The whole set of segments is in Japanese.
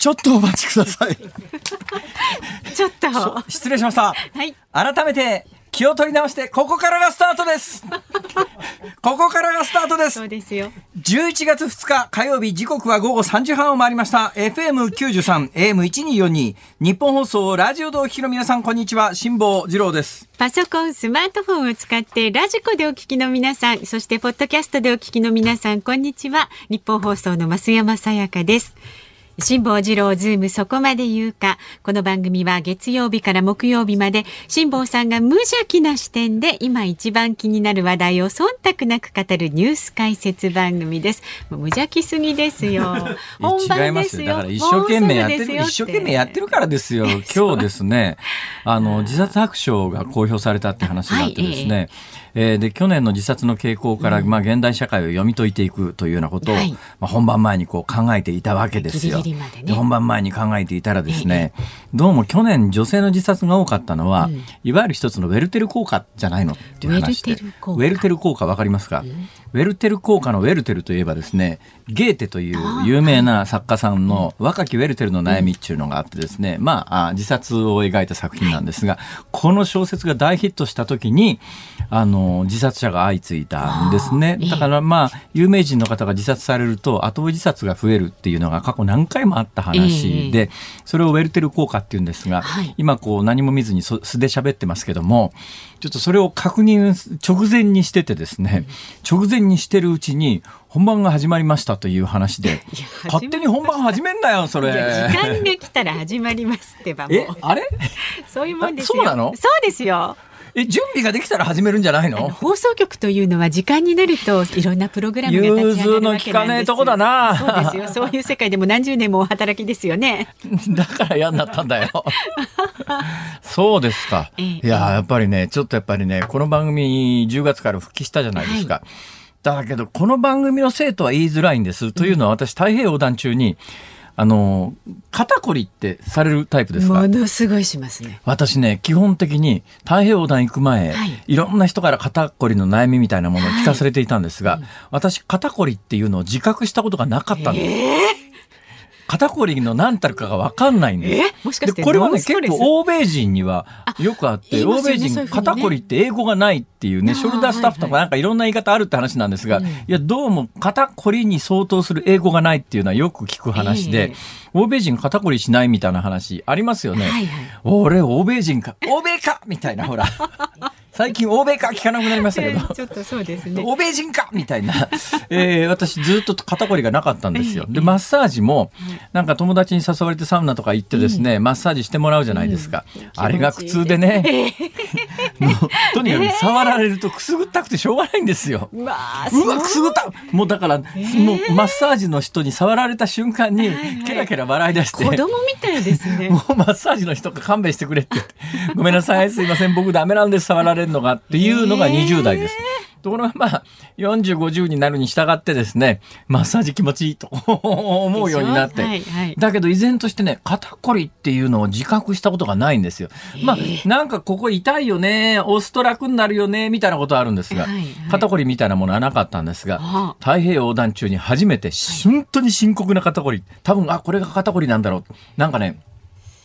ちょっとお待ちください。ちょっと。失礼しました。はい。改めて気を取り直してここからがスタートです。ここからがスタートですそ。うですよ。11月2日火曜日時刻は午後3時半を回りました FM93 AM1242 日本放送ラジオでお聞きの皆さんこんにちは辛坊治郎ですパソコン、スマートフォンを使ってラジコでお聞きの皆さん、そしてポッドキャストでお聞きの皆さん、こんにちは。日本放送の増山さやかです。辛坊治郎ズームそこまで言うか。この番組は月曜日から木曜日まで辛坊さんが無邪気な視点で今一番気になる話題を忖度なく語るニュース解説番組です。無邪気すぎですよ。本番まですすよ。よだから一生懸命やってる一生懸命やってるからですよ 今日ですねあの自殺白書が公表されたって話があってですね、えーで去年の自殺の傾向から、まあ、現代社会を読み解いていくというようなことを、はい。まあ、本番前にこう考えていたわけですよ。で本番前に考えていたらですね、どうも去年女性の自殺が多かったのは、いわゆる一つのウェルテル効果じゃないのっていう話で。ウェルテル効果。ウェルテル効果わかりますか、ウェルテル効果のウェルテルといえばですねゲーテという有名な作家さんの若きウェルテルの悩みっていうのがあってですね、まああ自殺を描いた作品なんですが、この小説が大ヒットした時にあの自殺者が相次いだんですね。だからまあ有名人の方が自殺されると後追い自殺が増えるっていうのが過去何回もあった話で、それをウェルテル効果っていうんですが、はい。今こう何も見ずにそ素で喋ってますけどもちょっとそれを確認直前にしててですね、直前にしてるうちに本番が始まりましたという話で。勝手に本番始めんなよそれ。時間が来たら始まりますってばもう。えあれ？そういうもんですそうなの？そうですよ。え準備ができたら始めるんじゃないあの？の放送局というのは時間になるといろんなプログラムが立ち上がるわけなんです融通の利かねえとこだな。そうですよ。そういう世界でも何十年もお働きですよね。だから嫌になったんだよ。そうですか。ええ。いや、やっぱりね、ちょっとやっぱりね、この番組10月から復帰したじゃないですか。だけど、この番組のせいとは言いづらいんです。というのは私、太平洋横断中に、あの、肩こりってされるタイプですか？ものすごいしますね私ね、基本的に太平洋横断行く前、はいい、ろんな人から肩こりの悩みみたいなものを聞かされていたんですが、私、肩こりっていうのを自覚したことがなかったんです。肩こりの何たるかが分かんないんです。え？もしかしてでこれはね結構欧米人にはよくあって欧米人肩こりって英語がないっていうねショルダースタッフとかなんかいろんな言い方あるって話なんですが、いやどうも肩こりに相当する英語がないっていうのはよく聞く話で、ええ。欧米人肩こりしないみたいな話ありますよね。はいはい。俺欧米人か欧米かみたいなほら最近欧米か聞かなくなりましたけど。ちょっとそうですね。欧米人かみたいな、えー私ずっと肩こりがなかったんですよ。で、マッサージも、なんか友達に誘われてサウナとか行ってですね、マッサージしてもらうじゃないですか。あれが苦痛でね、もうとにかく触られるとくすぐったくてしょうがないんですよ。うわくすぐった。もうだから、もうマッサージの人に触られた瞬間に、ケラケラ笑い出して、子供みたいですね。もうマッサージの人が勘弁してくれって。言って、ごめんなさい、すいません、僕ダメなんです、触られるのがっていうのが20代です。ところがまあ、40、50になるに従ってですね、マッサージ気持ちいいと 思うようになって。はいはいだけど依然としてね、肩こりっていうのを自覚したことがないんですよ。まあ、なんかここ痛いよね、押すと楽になるよね、みたいなことはあるんですが、はいはい肩こりみたいなものはなかったんですが、あ太平洋横断中に初めて、本当に深刻な肩こり。多分、あ、これが肩こりなんだろう。なんかね、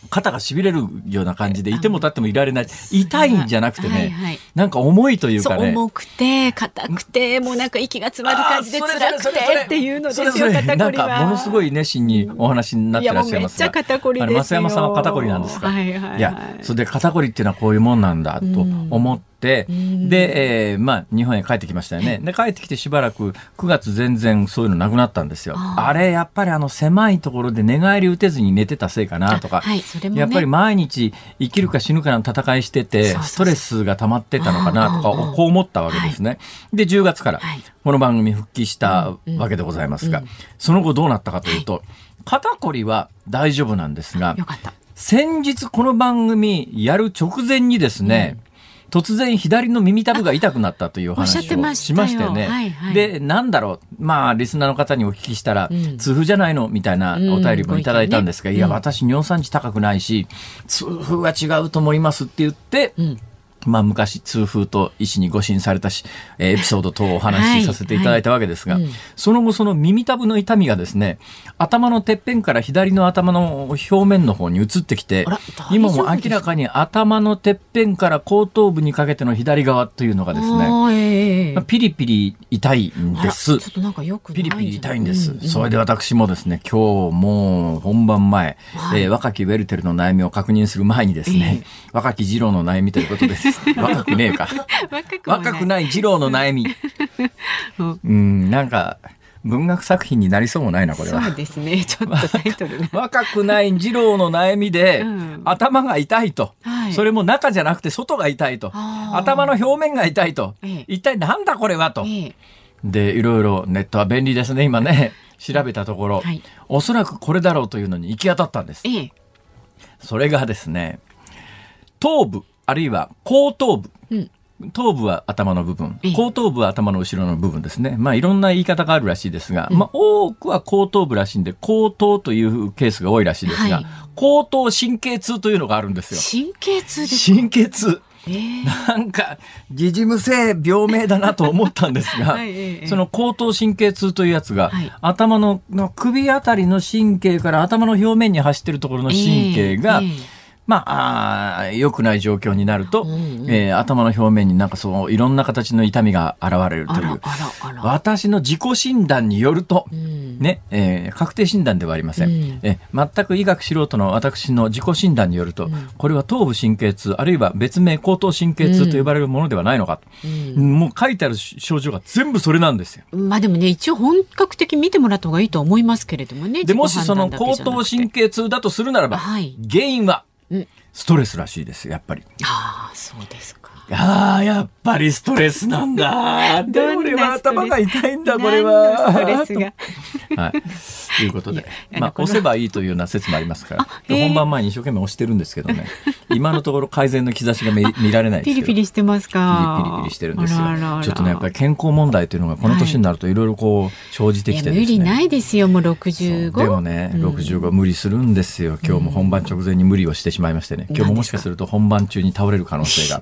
肩が痺れるような感じで、いても立ってもいられない。痛いんじゃなくてね、はいはいなんか重いというかね。重くて硬くてもうなんか息が詰まる感じで辛くてっていうのですよなんかものすごい熱心にお話になってらっしゃいますが。うめっちゃ肩こりですよあの増山さんは肩こりなんですか？はいはいはいや、それで肩こりっていうのはこういうもんなんだと思って、んで、えーまあ日本へ帰ってきましたよね。で、帰ってきてしばらく9月全然そういうのなくなったんですよ。ああれ、やっぱりあの狭いところで寝返り打てずに寝てたせいかなとか。あはいね。やっぱり毎日生きるか死ぬかの戦いしてて、ストレスが溜まってたのかなとか、こう思ったわけですね。で、10月からはい。この番組復帰したわけでございますが、その後どうなったかというと、肩こりは大丈夫なんですがよ、かった。先日この番組やる直前にですね、突然左の耳たぶが痛くなったという話をしたましたよ。ね。はいはい。で、なんだろう。まあ、リスナーの方にお聞きしたら、うん。痛風じゃないのみたいなお便りもいただいたんですが、いや、私尿酸値高くないし、痛風は違うと思いますって言って、うんまあ、昔痛風と医師に誤診されたし、えーエピソード等をお話しさせていただいたわけですが、はいはいうんその後その耳たぶの痛みがですね頭のてっぺんから左の頭の表面の方に移ってきて今も明らかに頭のてっぺんから後頭部にかけての左側というのがですね、ええまあピリピリ痛いんです。ちょっとなんかよくピリピリ痛いんです。ううそれで私もですね、今日もう本番前、はい。えー若きウェルテルの悩みを確認する前にですね、若き二郎の悩みということです。若くねえか。若くない。二郎の悩み。う。んうん、なんか、文学作品になりそうもないな、これは。そうですね。ちょっとタイトルが。若くない二郎の悩みで、うん。頭が痛いと、はい。それも中じゃなくて外が痛いと、頭の表面が痛いと、ええ。一体なんだこれはと。ええ。で、いろいろネットは便利ですね、今ね。調べたところ、はい。おそらくこれだろうというのに行き当たったんです。ええ。それがですね、頭部、あるいは後頭部。うん。頭部は頭の部分。ええ、後頭部は頭の後ろの部分ですね。まあいろんな言い方があるらしいですが、まあ多くは後頭部らしいんで、後頭というケースが多いらしいですが、はい。後頭神経痛というのがあるんですよ。神経痛ですか？神経痛。ええ。なんか、時事無性病名だなと思ったんですが、はいええその後頭神経痛というやつが、はい。頭のの首あたりの神経から頭の表面に走っているところの神経が、ええまあ、あー良くない状況になると、うんうん。えー頭の表面になんかそう、いろんな形の痛みが現れるという。あらあらあら。私の自己診断によると、うん。ね、えー確定診断ではありません。うん。えー全く医学素人の私の自己診断によると、ん。これは頭部神経痛、あるいは別名後頭神経痛と呼ばれるものではないのか。うん。もう書いてある症状が全部それなんですよ。まあでもね一応本格的に見てもらった方がいいと思いますけれどもねで、もしその後頭神経痛だとするならば、はい。原因は？うんストレスらしいです、やっぱり。ああそうですかああ、やっぱりストレスなんだ。で、俺はストレス頭が痛いんだ、これ何は。のストレスが はい。ということでまあ、押せばいいというような説もありますから、本番前に一生懸命押してるんですけどね、今のところ改善の兆しが見見られないですけど。ピリピリしてますかピリピリしてるんですよちょっとね、やっぱり健康問題というのがこの年になるといろいろこう、生じてきてですね。無理ないですよもう65でもね、うん65無理するんですよ。今日も本番直前に無理をしてしまいましてね。今日ももしかすると本番中に倒れる可能性が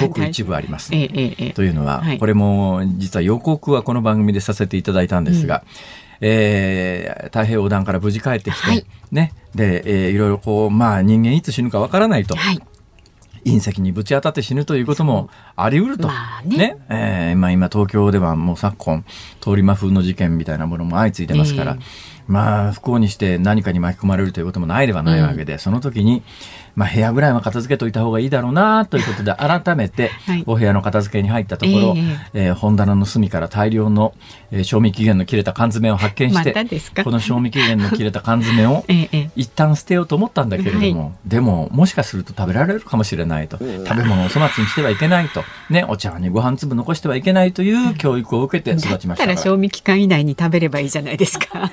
ごく一部あります。というのは、はい。これも実は予告はこの番組でさせていただいたんですが、えー太平洋横断から無事帰ってきて、はい。ね、で、えーいろいろこう、まあ人間いつ死ぬかわからないと。はい。隕石にぶち当たって死ぬということもあり得ると。まあね。えーまあ今東京ではもう昨今、通り魔風の事件みたいなものも相次いでますから、えまあ不幸にして何かに巻き込まれるということもないではないわけで、その時に、まあ部屋ぐらいは片付けといた方がいいだろうなということで改めてはい。お部屋の片付けに入ったところ、ええー本棚の隅から大量の、えー賞味期限の切れた缶詰を発見してまたですか？この賞味期限の切れた缶詰を ええええ。一旦捨てようと思ったんだけれども、でももしかすると食べられるかもしれないと。食べ物を粗末にしてはいけないと、ね、お茶碗にご飯粒残してはいけないという教育を受けて育ちましたから賞味期間以内に食べればいいじゃないですか。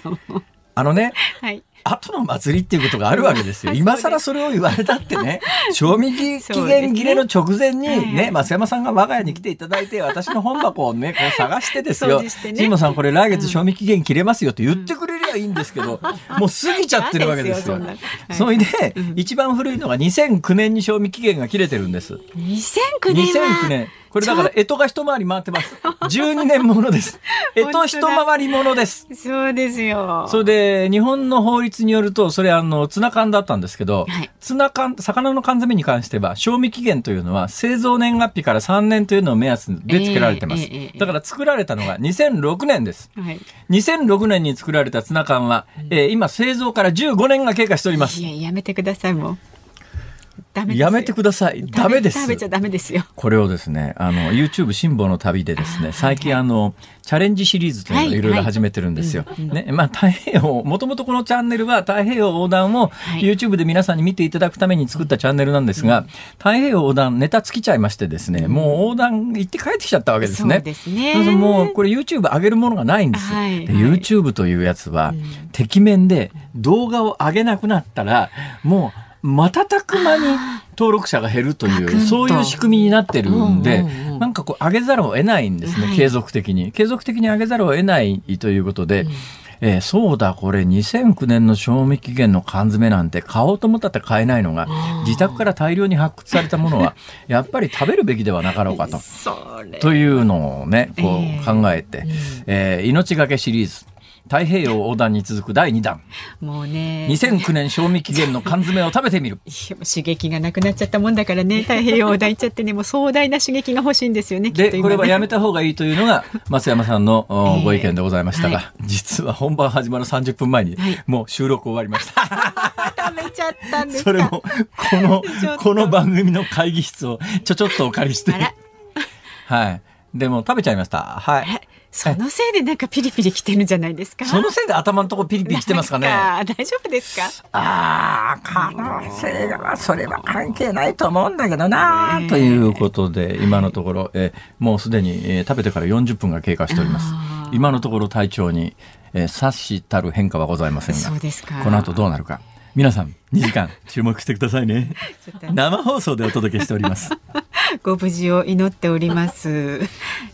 あのねはい後の祭りっていうことがあるわけですよ。今更それを言われたってね、賞味期限切れの直前にはいはいね、増山さんが我が家に来ていただいて、私の本箱をね、こう探してですよ掃除して。ねさんこれ来月賞味期限切れますよって言ってくれりゃいいんですけど、もう過ぎちゃってるわけですよそん。なそれで、一番古いのが2009年に賞味期限が切れてるんです。2009年は2009年。これだから、干支が一回り回ってます。12年ものです。干支一回りものです。そうですよそれで、日本の法律によると、それあの、ツナ缶だったんですけど、はいツナ缶、魚の缶詰に関しては、賞味期限というのは、製造年月日から3年というのを目安で付けられてます。ええええだから作られたのが2006年です。はい2006年に作られたツナ缶は、えー今製造から15年が経過しておりますい。ややめてくださいもうやめてください。ダメです。食べちゃダメですよ。これをですね、あの、YouTube 辛抱の旅でですね、最近あの、チャレンジシリーズというのをいろいろ始めてるんですよ。ね、まあ太平洋、もともとこのチャンネルは太平洋横断をい。YouTube で皆さんに見ていただくために作ったチャンネルなんですが、太平洋横断ネタ尽きちゃいましてですね、もう横断行って帰ってきちゃったわけですね。そうですね。もうこれ YouTube 上げるものがないんですよ。ではいはい。YouTube というやつは、敵面で動画を上げなくなったら、もう瞬く間に登録者が減るという、そういう仕組みになってるんで、うんうんうん。なんかこう上げざるを得ないんですね、はい。継続的に。継続的に上げざるを得ないということで、えー、そうだ、これ2009年の賞味期限の缶詰なんて買おうと思ったって買えないのが、自宅から大量に発掘されたものは、やっぱり食べるべきではなかろうかと。というのをね、こう考えて、えー、えー、命がけシリーズ。太平洋横断に続く第2弾。もうね。2009年賞味期限の缶詰を食べてみる。刺激がなくなっちゃったもんだからね、太平洋横断行っちゃってね、もう壮大な刺激が欲しいんですよね。で、ね、これはやめた方がいいというのが、増山さんのご意見でございましたが、えーはい、実は本番始まる30分前に、もう収録終わりました。食べちゃったんですそれも、この、この番組の会議室をちょちょっとお借りして。はい。でも食べちゃいました。はい。そのせいでなんかピリピリきてるんじゃないですか？そのせいで頭のところピリピリきてますかね？か大丈夫ですか？ああ、可能性はそれは関係ないと思うんだけどな、ということで今のところ、えもうすでに、えー、食べてから40分が経過しております。今のところ体調に、えー、察したる変化はございませんが、そうですかこの後どうなるか。皆さん2時間注目してくださいね。生放送でお届けしております。ご無事を祈っております。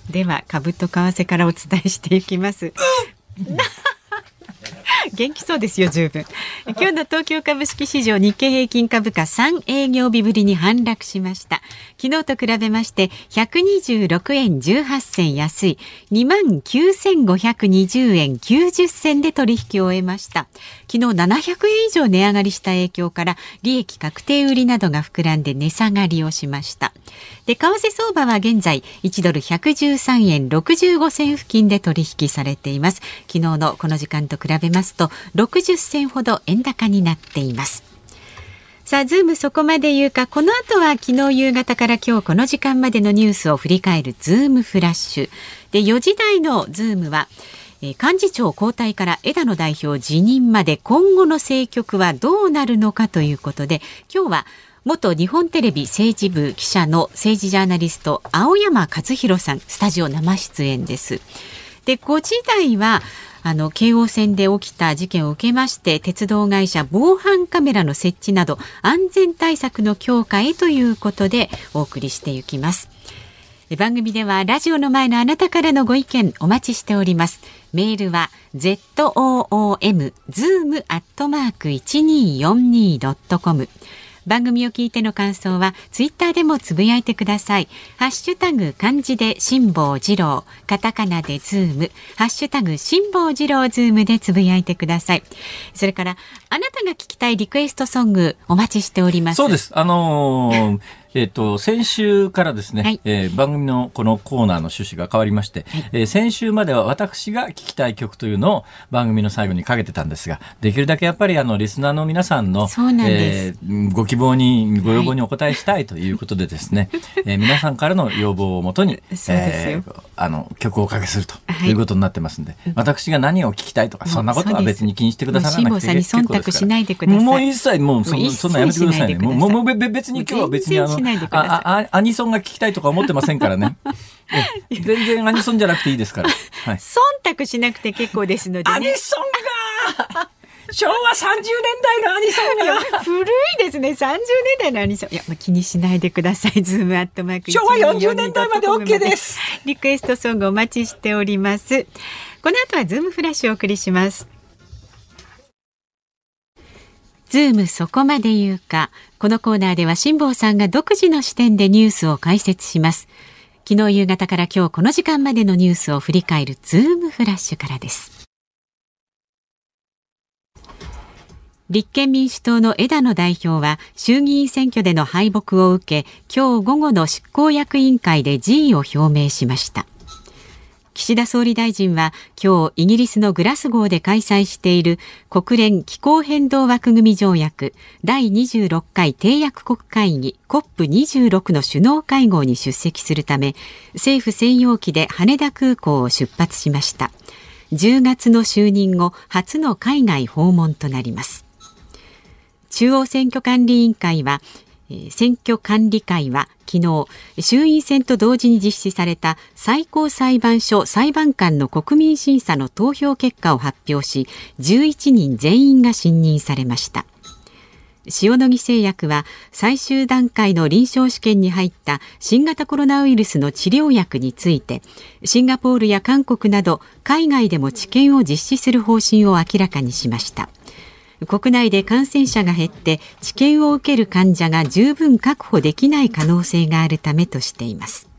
では株と為替からお伝えしていきます。元気そうですよ十分今日の東京株式市場日経平均株価3営業日ぶりに反落しました昨日と比べまして126円18銭安い2万9520円90銭で取引を終えました昨日700円以上値上がりした影響から利益確定売りなどが膨らんで値下がりをしました。で為替相場は現在1ドル113円65銭付近で取引されています。昨日のこの時間と比べますと60銭ほど円高になっています。さあ、ズームそこまで言うか、この後は昨日夕方から今日この時間までのニュースを振り返るズームフラッシュ。で、4時台のズームは、幹事長交代から枝野代表辞任まで今後の政局はどうなるのかということで、今日は元日本テレビ政治部記者の政治ジャーナリスト青山勝弘さんスタジオ生出演です。で5時台はあの京王線で起きた事件を受けまして鉄道会社防犯カメラの設置など安全対策の強化へということでお送りしていきます。番組ではラジオの前のあなたからのご意見お待ちしております。メールは zoom zoom アットマーク 1242.com 番組を聞いての感想はツイッターでもつぶやいてください。ハッシュタグ漢字で辛坊治郎。カタカナでズーム。ハッシュタグ辛坊治郎ズームでつぶやいてください。それからあなたが聞きたいリクエストソングお待ちしております。そうです。あのーえっ、ー、と、先週からですね、はい、えー、番組のこのコーナーの趣旨が変わりまして、はい、えー、先週までは私が聞きたい曲というのを番組の最後にかけてたんですが、できるだけやっぱりあの、リスナーの皆さんの、えー、ご希望に、ご要望にお答えしたいということでですね、はい、えー、皆さんからの要望をもとに、えー、あの、曲をおかけするとい。うことになってますんで、私が何を聞きたいとか、そんなことは別に気にしてくださらなくて結構ですから。もう一切もうそ、そんなやめてくださいね。もう、もう別に今日は別にあの、あアニソンが聞きたいとか思ってませんからね。全然アニソンじゃなくていいですから。はい、忖度しなくて結構ですので、ね、アニソンが 昭和30年代のアニソンが 古いですね。30年代のアニソン。いや、まあ、気にしないでください。ズームアットマーク。昭和40年代まで OK です。リクエストソングお待ちしております。この後はズームフラッシュをお送りしますズームそこまで言うか。このコーナーでは辛坊さんが独自の視点でニュースを解説します。昨日夕方から今日この時間までのニュースを振り返るズームフラッシュからです。立憲民主党の枝野代表は衆議院選挙での敗北を受け、今日午後の執行役員会で辞意を表明しました。岸田総理大臣は今日イギリスのグラスゴーで開催している国連気候変動枠組条約第26回締約国会議 COP26 の首脳会合に出席するため政府専用機で羽田空港を出発しました。10月の就任後初の海外訪問となります。中央選挙管理委員会は選挙管理会は昨日衆院選と同時に実施された最高裁判所裁判官の国民審査の投票結果を発表し11人全員が信任されました。塩野義製薬は最終段階の臨床試験に入った新型コロナウイルスの治療薬についてシンガポールや韓国など海外でも治験を実施する方針を明らかにしました。国内で感染者が減って治験を受ける患者が十分確保できない可能性があるためとしています。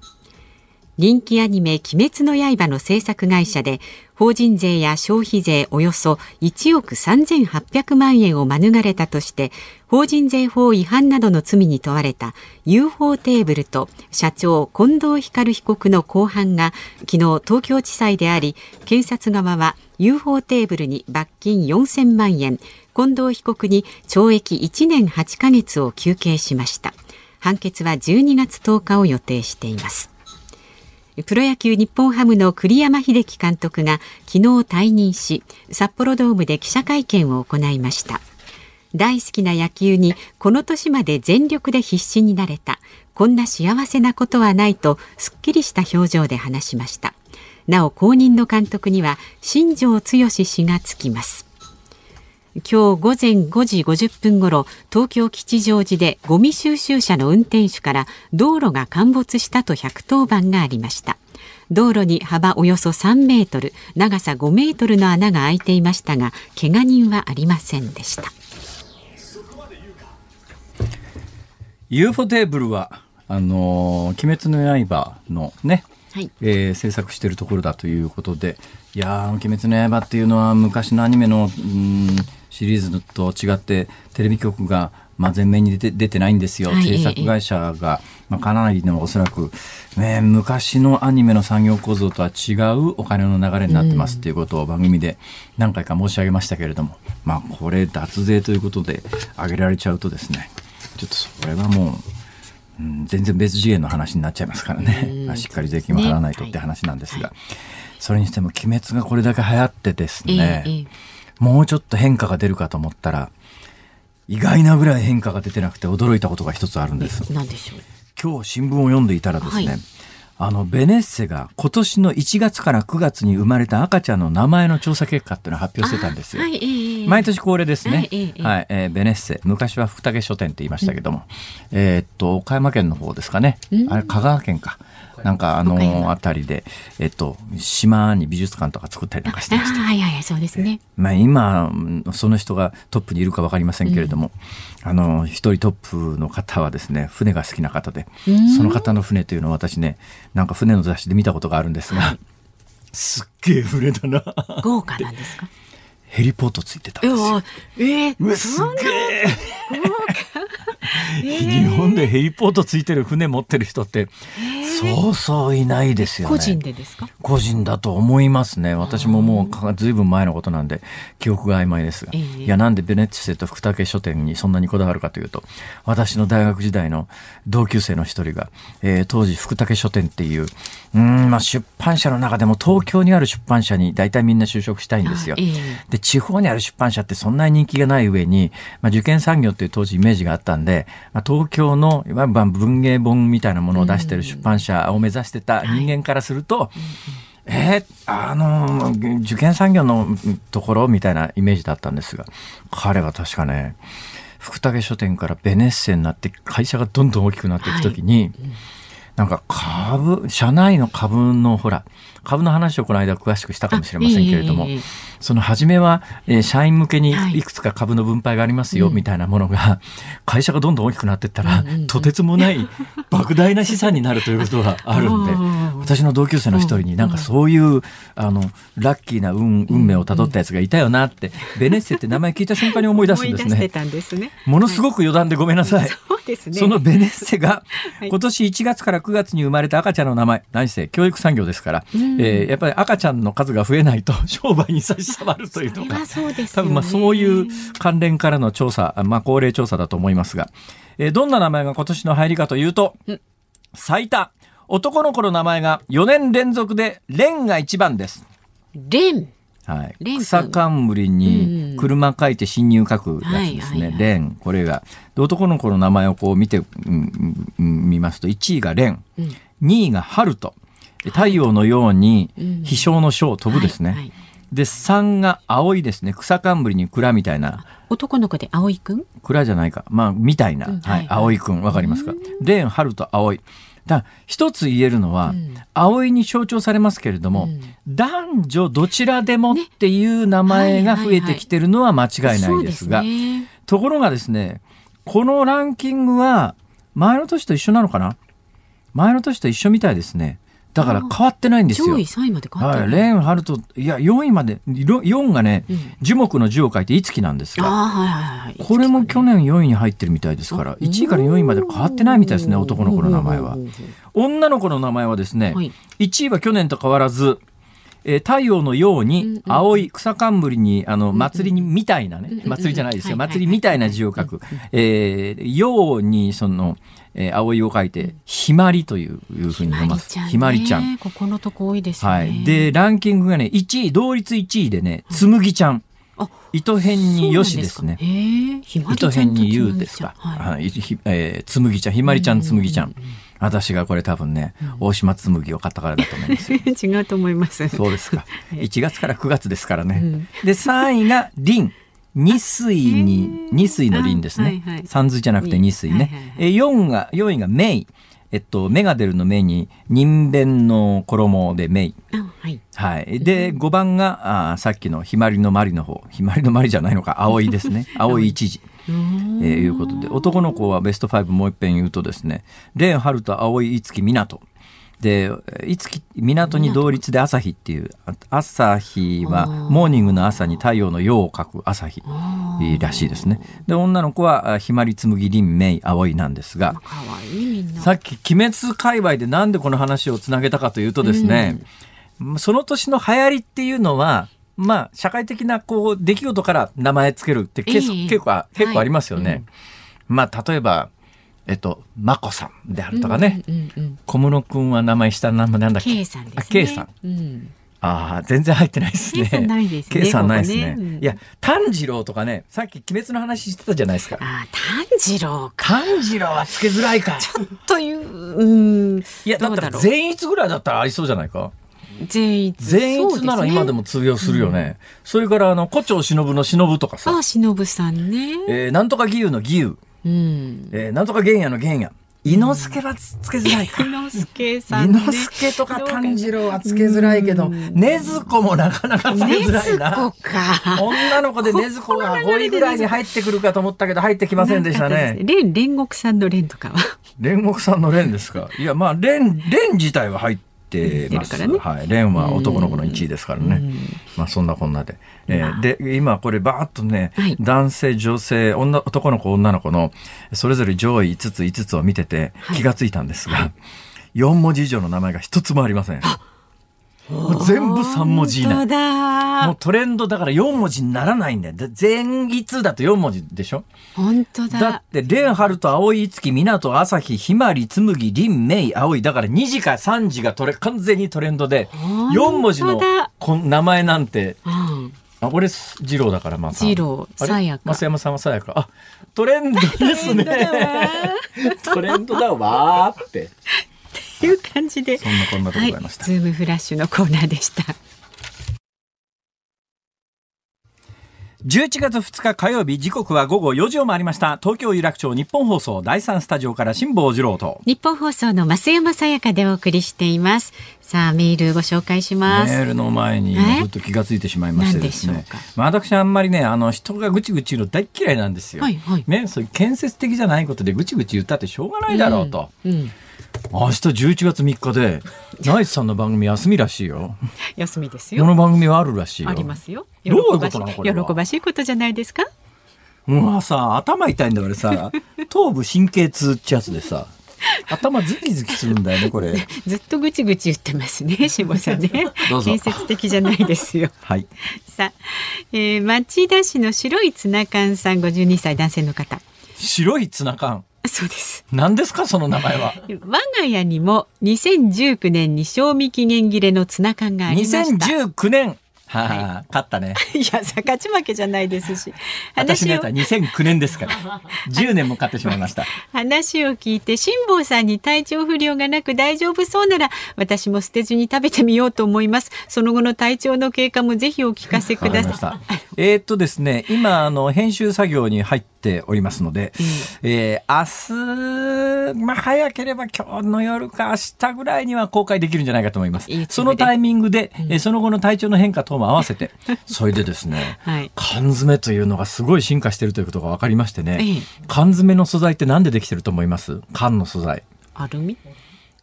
人気アニメ鬼滅の刃の制作会社で法人税や消費税およそ1億3800万円を免れたとして法人税法違反などの罪に問われた UFO テーブルと社長近藤光被告の公判が昨日東京地裁であり検察側は UFO テーブルに罰金4000万円近藤被告に懲役1年8ヶ月を求刑しました。判決は12月10日を予定しています。プロ野球日本ハムの栗山英樹監督が昨日退任し札幌ドームで記者会見を行いました。大好きな野球にこの年まで全力で必死になれた。こんな幸せなことはないとすっきりした表情で話しました。なお後任の監督には新庄剛志氏がつきます。今日午前5時50分ごろ東京吉祥寺でゴミ収集車の運転手から道路が陥没したと110番がありました。道路に幅およそ3メートル長さ5メートルの穴が開いていましたが怪我人はありませんでした。UFO テーブルはあのー、鬼滅の刃のね、はい。えー、制作しているところだということでいやー「鬼滅の刃」っていうのは昔のアニメのうんシリーズと違ってテレビ局がまあ前面に出て出てないんですよ、はい、制作会社が、まあ、かなりのおそらく、ね、昔のアニメの産業構造とは違うお金の流れになってますっていうことを番組で何回か申し上げましたけれども、まあ、これ脱税ということで挙げられちゃうとですねちょっとそれはもう。うん、全然別次元の話になっちゃいますからね、しっかり税金も払わないとって話なんですが、ね。はい、それにしても「鬼滅」がこれだけ流行ってですね、えーえーもうちょっと変化が出るかと思ったら、意外なぐらい変化が出てなくて驚いたことが一つあるんです。何でしょう？今日新聞を読んでいたらですね、はい、あの、ベネッセが今年の1月から9月に生まれた赤ちゃんの名前の調査結果っていうのを発表してたんですよ。はい、毎年恒例ですね。はい、はい、えー、ベネッセ。昔は福武書店って言いましたけども、うん、えー、っと、岡山県の方ですかね。あれ、香川県か。なんかあの辺りで、えっと、島に美術館とか作ったりなんかしてました。はいはい、そうですね。まあ今、その人がトップにいるかわかりませんけれども、うん、あの、一人トップの方はですね、船が好きな方で、その方の船というのを私ね、なんか船の雑誌で見たことがあるんですが、すっげえ船だな。豪華なんですか？ヘリポートついてたんですよ。えー、すげえ。日本でヘリポートついてる船持ってる人って、そうそういないですよね。個人でですか？個人だと思いますね。私ももうずいぶん前のことなんで、記憶が曖昧ですが。いや、なんでベネッセと福武書店にそんなにこだわるかというと、私の大学時代の同級生の一人が、えー、当時福武書店っていう、うん、まあ出版社の中でも東京にある出版社に大体みんな就職したいんですよ。で、地方にある出版社ってそんなに人気がない上に、まあ受験産業っていう当時イメージがあったんで、まあ、東京のいわば文芸本みたいなものを出してる出版社を目指してた人間からすると、えー、あの受験産業のところみたいなイメージだったんですが彼は確かね福武書店からベネッセになって会社がどんどん大きくなっていく時に、はい、なんか株社内の株のほら株の話をこの間詳しくしたかもしれませんけれども、その初めは、えー、社員向けにい。くつか株の分配がありますよ、みたいなものが、会社がどんどん大きくなっていったら、とてつもない莫大な資産になるということが あるんで、私の同級生の一人になんかそういう、あの、ラッキーな運運命をたどったやつがいたよなって、ベネッセって名前聞いた瞬間に思い出すんですね。すね。ものすごく余談でごめんなさい。そ。そのベネッセが、今年1月から9月に生まれた赤ちゃんの名前、何せ教育産業ですから、うんえー、やっぱり赤ちゃんの数が増えないと 商売に差し障るというのが、多分まあそういう関連からの調査、まあ高齢調査だと思いますが、えー、どんな名前が今年の入りかというと、最多、男の子の名前が4年連続で蓮が一番です。蓮はい、草冠に車書いて侵入書くやつですね。蓮、これが。男の子の名前をこう見て、うんうん、見ますと、1位が蓮、うん、2位が春と、太陽のように飛翔の章飛ぶですね。はいはい。で3が葵ですね。草冠に蔵みたいな。男の子で葵くん？蔵じゃないか。まあみたいな、うん。はい。はい葵くんわかりますか？蓮春と葵だ一つ言えるのは、うん。葵に象徴されますけれども、男女どちらでもっていう名前が増えてきてるのは間違いないですが、ところがですねこのランキングは前の年と一緒なのかな？前の年と一緒みたいですねだから変わってないんですよ。上位3位まで変わってはい、る、レン・ハルトいや4位まで4がね、うん。樹木の樹を書いていつきなんですがはいはいはい。これも去年4位に入ってるみたいですから1位から4位まで変わってないみたいですね男の子の名前は。女の子の名前はですね、はい。1位は去年と変わらず、えー太陽のよううんにうん。青い草冠にあのん祭りにみたいなね祭りじゃないですよ。はいはい祭りみたいな字を書く。えーようにそのえー青いを書いてひまりといういうふうに読みますひまりちゃん。ここのとこ多いですよね。はい、でランキングがね1位同率1位でねつむぎちゃんあ糸辺によしですねそうなんへえ、ひまりちゃ糸辺んとに言うですか。はい。えーつむぎちゃん、ひまりちゃんつむぎちゃん。私がこれ多分ね、大島つむぎを買ったからだと思いますよ。違うと思います。そうですか。1月から9月ですからね。うんで、3位が林。二水に、二水の林ですね。あはいはい三水じゃなくて二水ね。はいはいはいえ4が、4位が芽えっと、芽が出るの芽に、人弁の衣で芽あはい。はい。で、5番が、あーさっきのひまりのまりの方。ひまりのまりじゃないのか、葵ですね。葵一時。えーいうことで男の子はベスト5もう一遍言うとですね蓮春と葵五木湊で五木港に同率で朝日っていうあ朝日はモーニングの朝に太陽の陽を書く朝日らしいですね。で女の子はあひまり紬凛明葵なんですが。さっき鬼滅界隈でなんでこの話をつなげたかというとですね、その年の流行りっていうのはまあ社会的なこう出来事から名前つけるって結,、構あ結構ありますよね。はい。まあ例えばえっと眞子さんであるとかね、うんうんうん。小室君は名前下の名前なんだっけ？K さんですね。あ K さん。うん。ああ全然入ってないですね。K さんないですね K さんないですね。ここねうんいや炭治郎とかねさっき鬼滅の話してたじゃないですか。あー炭治郎か。炭治郎はつけづらいか。という、うん。いやだったら善逸ぐらいだったらありそうじゃないか。善逸。善逸なら今でも。も通用するよね。それからあの胡蝶忍の忍とかさ、あ、忍さんね。えーなんとか義勇の義勇、うん。えーなんとか玄也の玄也。伊之助はつけづらいか。伊之助さ伊んね。之助とか炭治郎はつけづらいけど、禰豆子もなかなかつけづらいな。ねずこか。女の子で禰豆子が5位ぐらいに入ってくるかと思ったけど入ってきませんでしたね。蓮、煉獄さんの蓮とかは。煉獄さんの蓮ですか？いやまあ蓮蓮自体は入ってます。入ってるはい。蓮は男の子の1位ですからね。まあそんなこんなで。えーまあで今これバーッとね、はい男性女性女男の子女の子のそれぞれ上位5つ5つを見ててはい気がついたんですが、4文字以上の名前が一つもありません。もう全部3文字以内。もうトレンドだから4文字にならないんだよ。で全逸だと4文字でしょ？本当だ。だって、蓮春と葵月、港、朝日、ひまり、紬、林、明、葵。だから2時か3時がトレ完全にトレンドで、本当だ4文字のこん名前なんて、うん。あ俺、二郎だからまた。二郎さやか増山さんはさやか。あ、トレンドですね。トレンドだわ ーって。っていう感じで。そんなこんなでごはいざいました。ズームフラッシュのコーナーでした。11月2日火曜日、時刻は午後4時を回りました。東京有楽町日本放送第3スタジオから辛坊治郎と。日本放送の増山さやかでお送りしています。さあ、メールご紹介します。メールの前にえ？ふっと気がついてしまいましてですね。まあ私あんまりね、あの人がぐちぐち言うの大っ嫌いなんですよ。はいはいね、そういう建設的じゃないことでぐちぐち言ったってしょうがないだろうと。うん。明日11月3日で、ナイツさんの番組休みらしいよ。休みですこよ。の番組はあるらしいよ。ありますよ。どういうことなのこれは喜ばしいことじゃないですか？もうさ、頭痛いんだからさ、頭部神経痛ってやつでさ、頭ズキズキするんだよね、これ。ずっとぐちぐち言ってますね、しぼさんね 建設的じゃないですよ。はい。さあ、えー、町田市の白いツナ缶さん52歳男性の方。白いツナ缶。そうです。何ですか、その名前は？我が家にも2019年に賞味期限切れのツナ缶がありました。2019年。はあ、勝ったね。いや、勝ち負けじゃないですし。私のやつは2009年ですから。10年も勝ってしまいました。話を聞いて辛坊さんに体調不良がなく大丈夫そうなら私も捨てずに食べてみようと思いますその後の体調の経過もぜひお聞かせくださいえー、っとですね今あの編集作業に入っておりますので、えー、明日、まあ、早ければ今日の夜か明日ぐらいには公開できるんじゃないかと思います。そのタイミングで、うん、その後の体調の変化等も合わせて それでですね、はい、缶詰というのがすごい進化しているということが分かりましてね、えー、缶詰の素材って何でできてると思います？缶の素材。アルミ？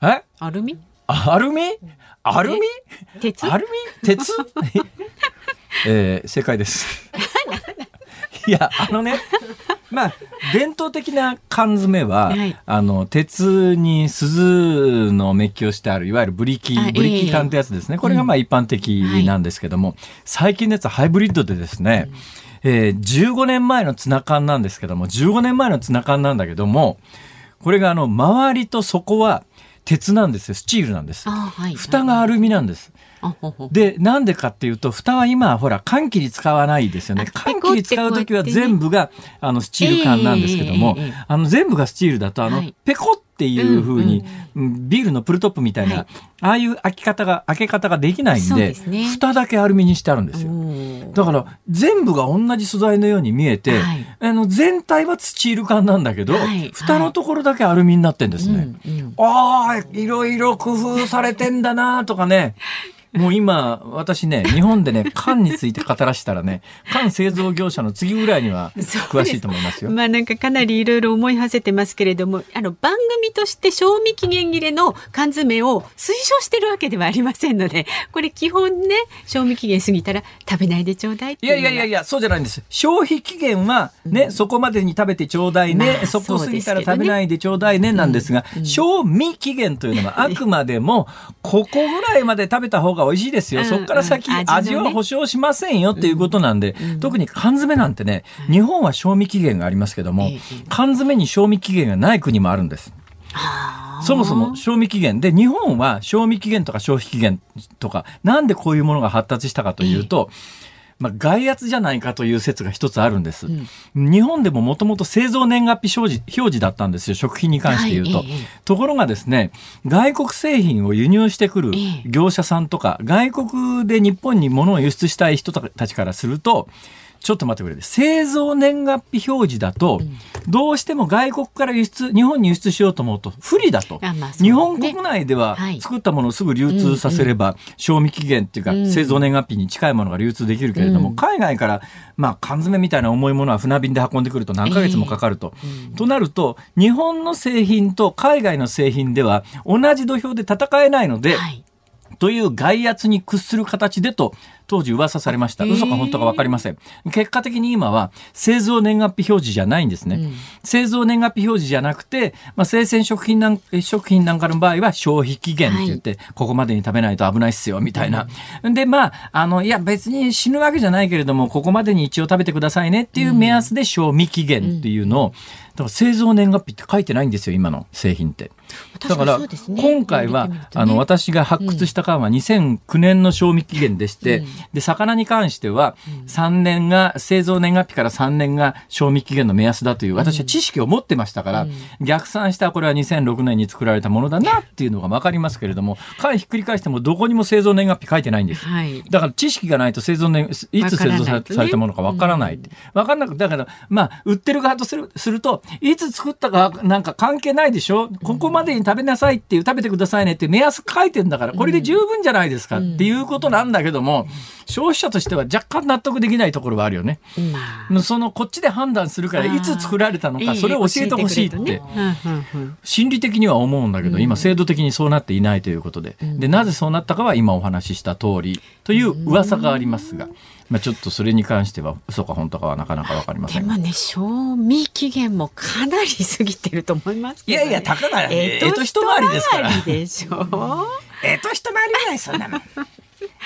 え？アルミ？アルミ？アルミ？鉄？アルミ？鉄？えー、正解です。いや、あのね、まあ、伝統的な缶詰は、はい、あの、鉄に鈴のメッキをしてある、いわゆるブリキ、ブリキ缶ってやつですね。これがまあ一般的なんですけども、うんはい、最近のやつはハイブリッドでですね、うん、えー、15年前のツナ缶なんですけども、15年前のツナ缶なんだけども、これがあの、周りと底は鉄なんですよ。スチールなんです。はい、蓋がアルミなんです。で、なんでかっていうと、蓋は今、ほら、換気に使わないですよね。換気に使うときは全部が、あの、スチール缶なんですけども、あの、全部がスチールだと、あの、はい、ペコっていうふうに、ビールのプルトップみたいな、はい、ああいう開き方が、開け方ができないんで、でね、蓋だけアルミにしてあるんですよ。だから、全部が同じ素材のように見えて、はい、あの、全体はスチール缶なんだけど、はい、蓋のところだけアルミになってんですね。ああ、いろいろ工夫されてんだなとかね。もう今、私ね、日本でね、缶について語らしたらね、缶製造業者の次ぐらいには詳しいと思いますよ。まあなんかかなりいろいろ思い馳せてますけれども、あの番組として賞味期限切れの缶詰を推奨してるわけではありませんので、これ基本ね、賞味期限過ぎたら食べないでちょうだいいやいやいやいや、そうじゃないんです。消費期限はね、うん、そこまでに食べてちょうだいね、まあ、そこ過ぎたら食べないでちょうだいねなんですが、うんうん、賞味期限というのはあくまでも、ここぐらいまで食べた方が美味しいですよ。そこから先、味は保証しませんよっていうことなんで、特に缶詰なんてね、日本は賞味期限がありますけども、缶詰に賞味期限がない国もあるんです。そもそも賞味期限で日本は賞味期限とか消費期限とかなんでこういうものが発達したかというと、まあ、外圧じゃないかという説が一つあるんです。うん、日本でももともと製造年月日表示表示だったんですよ、食品に関して言うと。はい、ところがですね、外国製品を輸入してくる業者さんとか、外国で日本に物を輸出したい人たちからすると、ちょっと待ってくれ。製造年月日表示だと、どうしても外国から輸出、日本に輸出しようと思うと不利だと。まあね、日本国内では作ったものをすぐ流通させれば、賞味期限っていうか、製造年月日に近いものが流通できるけれども、海外から、まあ、缶詰みたいな重いものは船便で運んでくると何ヶ月もかかると。となると、日本の製品と海外の製品では同じ土俵で戦えないので、という外圧に屈する形でと当時噂されました。嘘か本当か分かりません。結果的に今は製造年月日表示じゃないんですね。うん、製造年月日表示じゃなくて、まあ、生鮮食品なん食品なんかの場合は消費期限って言って、はい、ここまでに食べないと危ないっすよ、みたいな。うん、で、まあ、あの、いや別に死ぬわけじゃないけれども、ここまでに一応食べてくださいねっていう目安で賞味期限っていうのを、だから製造年月日って書いてないんですよ、今の製品って。だから、今回は、あの、私が発掘した缶は2009年の賞味期限でして、で、魚に関しては、3年が、製造年月日から3年が賞味期限の目安だという、私は知識を持ってましたから、逆算したこれは2006年に作られたものだなっていうのが分かりますけれども、缶ひっくり返してもどこにも製造年月日書いてないんです。だから知識がないと製造年、いつ製造されたものか分からない。分からなく、だから、まあ、売ってる側とするすると、いつ作ったかなんか関係ないでしょ？ここまでに食べなさいっていう、食べてくださいねって目安書いてんだから、これで十分じゃないですかっていうことなんだけども、消費者としては若干納得できないところはあるよね。まあ、そのこっちで判断するからいつ作られたのかそれを教えてほしいって。心理的には思うんだけど今制度的にそうなっていないということで。でなぜそうなったかは今お話しした通りという噂がありますが。まあ、ちょっとそれに関しては嘘か本当かはなかなかわかりません。でもね賞味期限もかなり過ぎてると思いますけど、ね、いやいやたかがえと一回りですからでしょ？えと一回りぐらいそんなのだ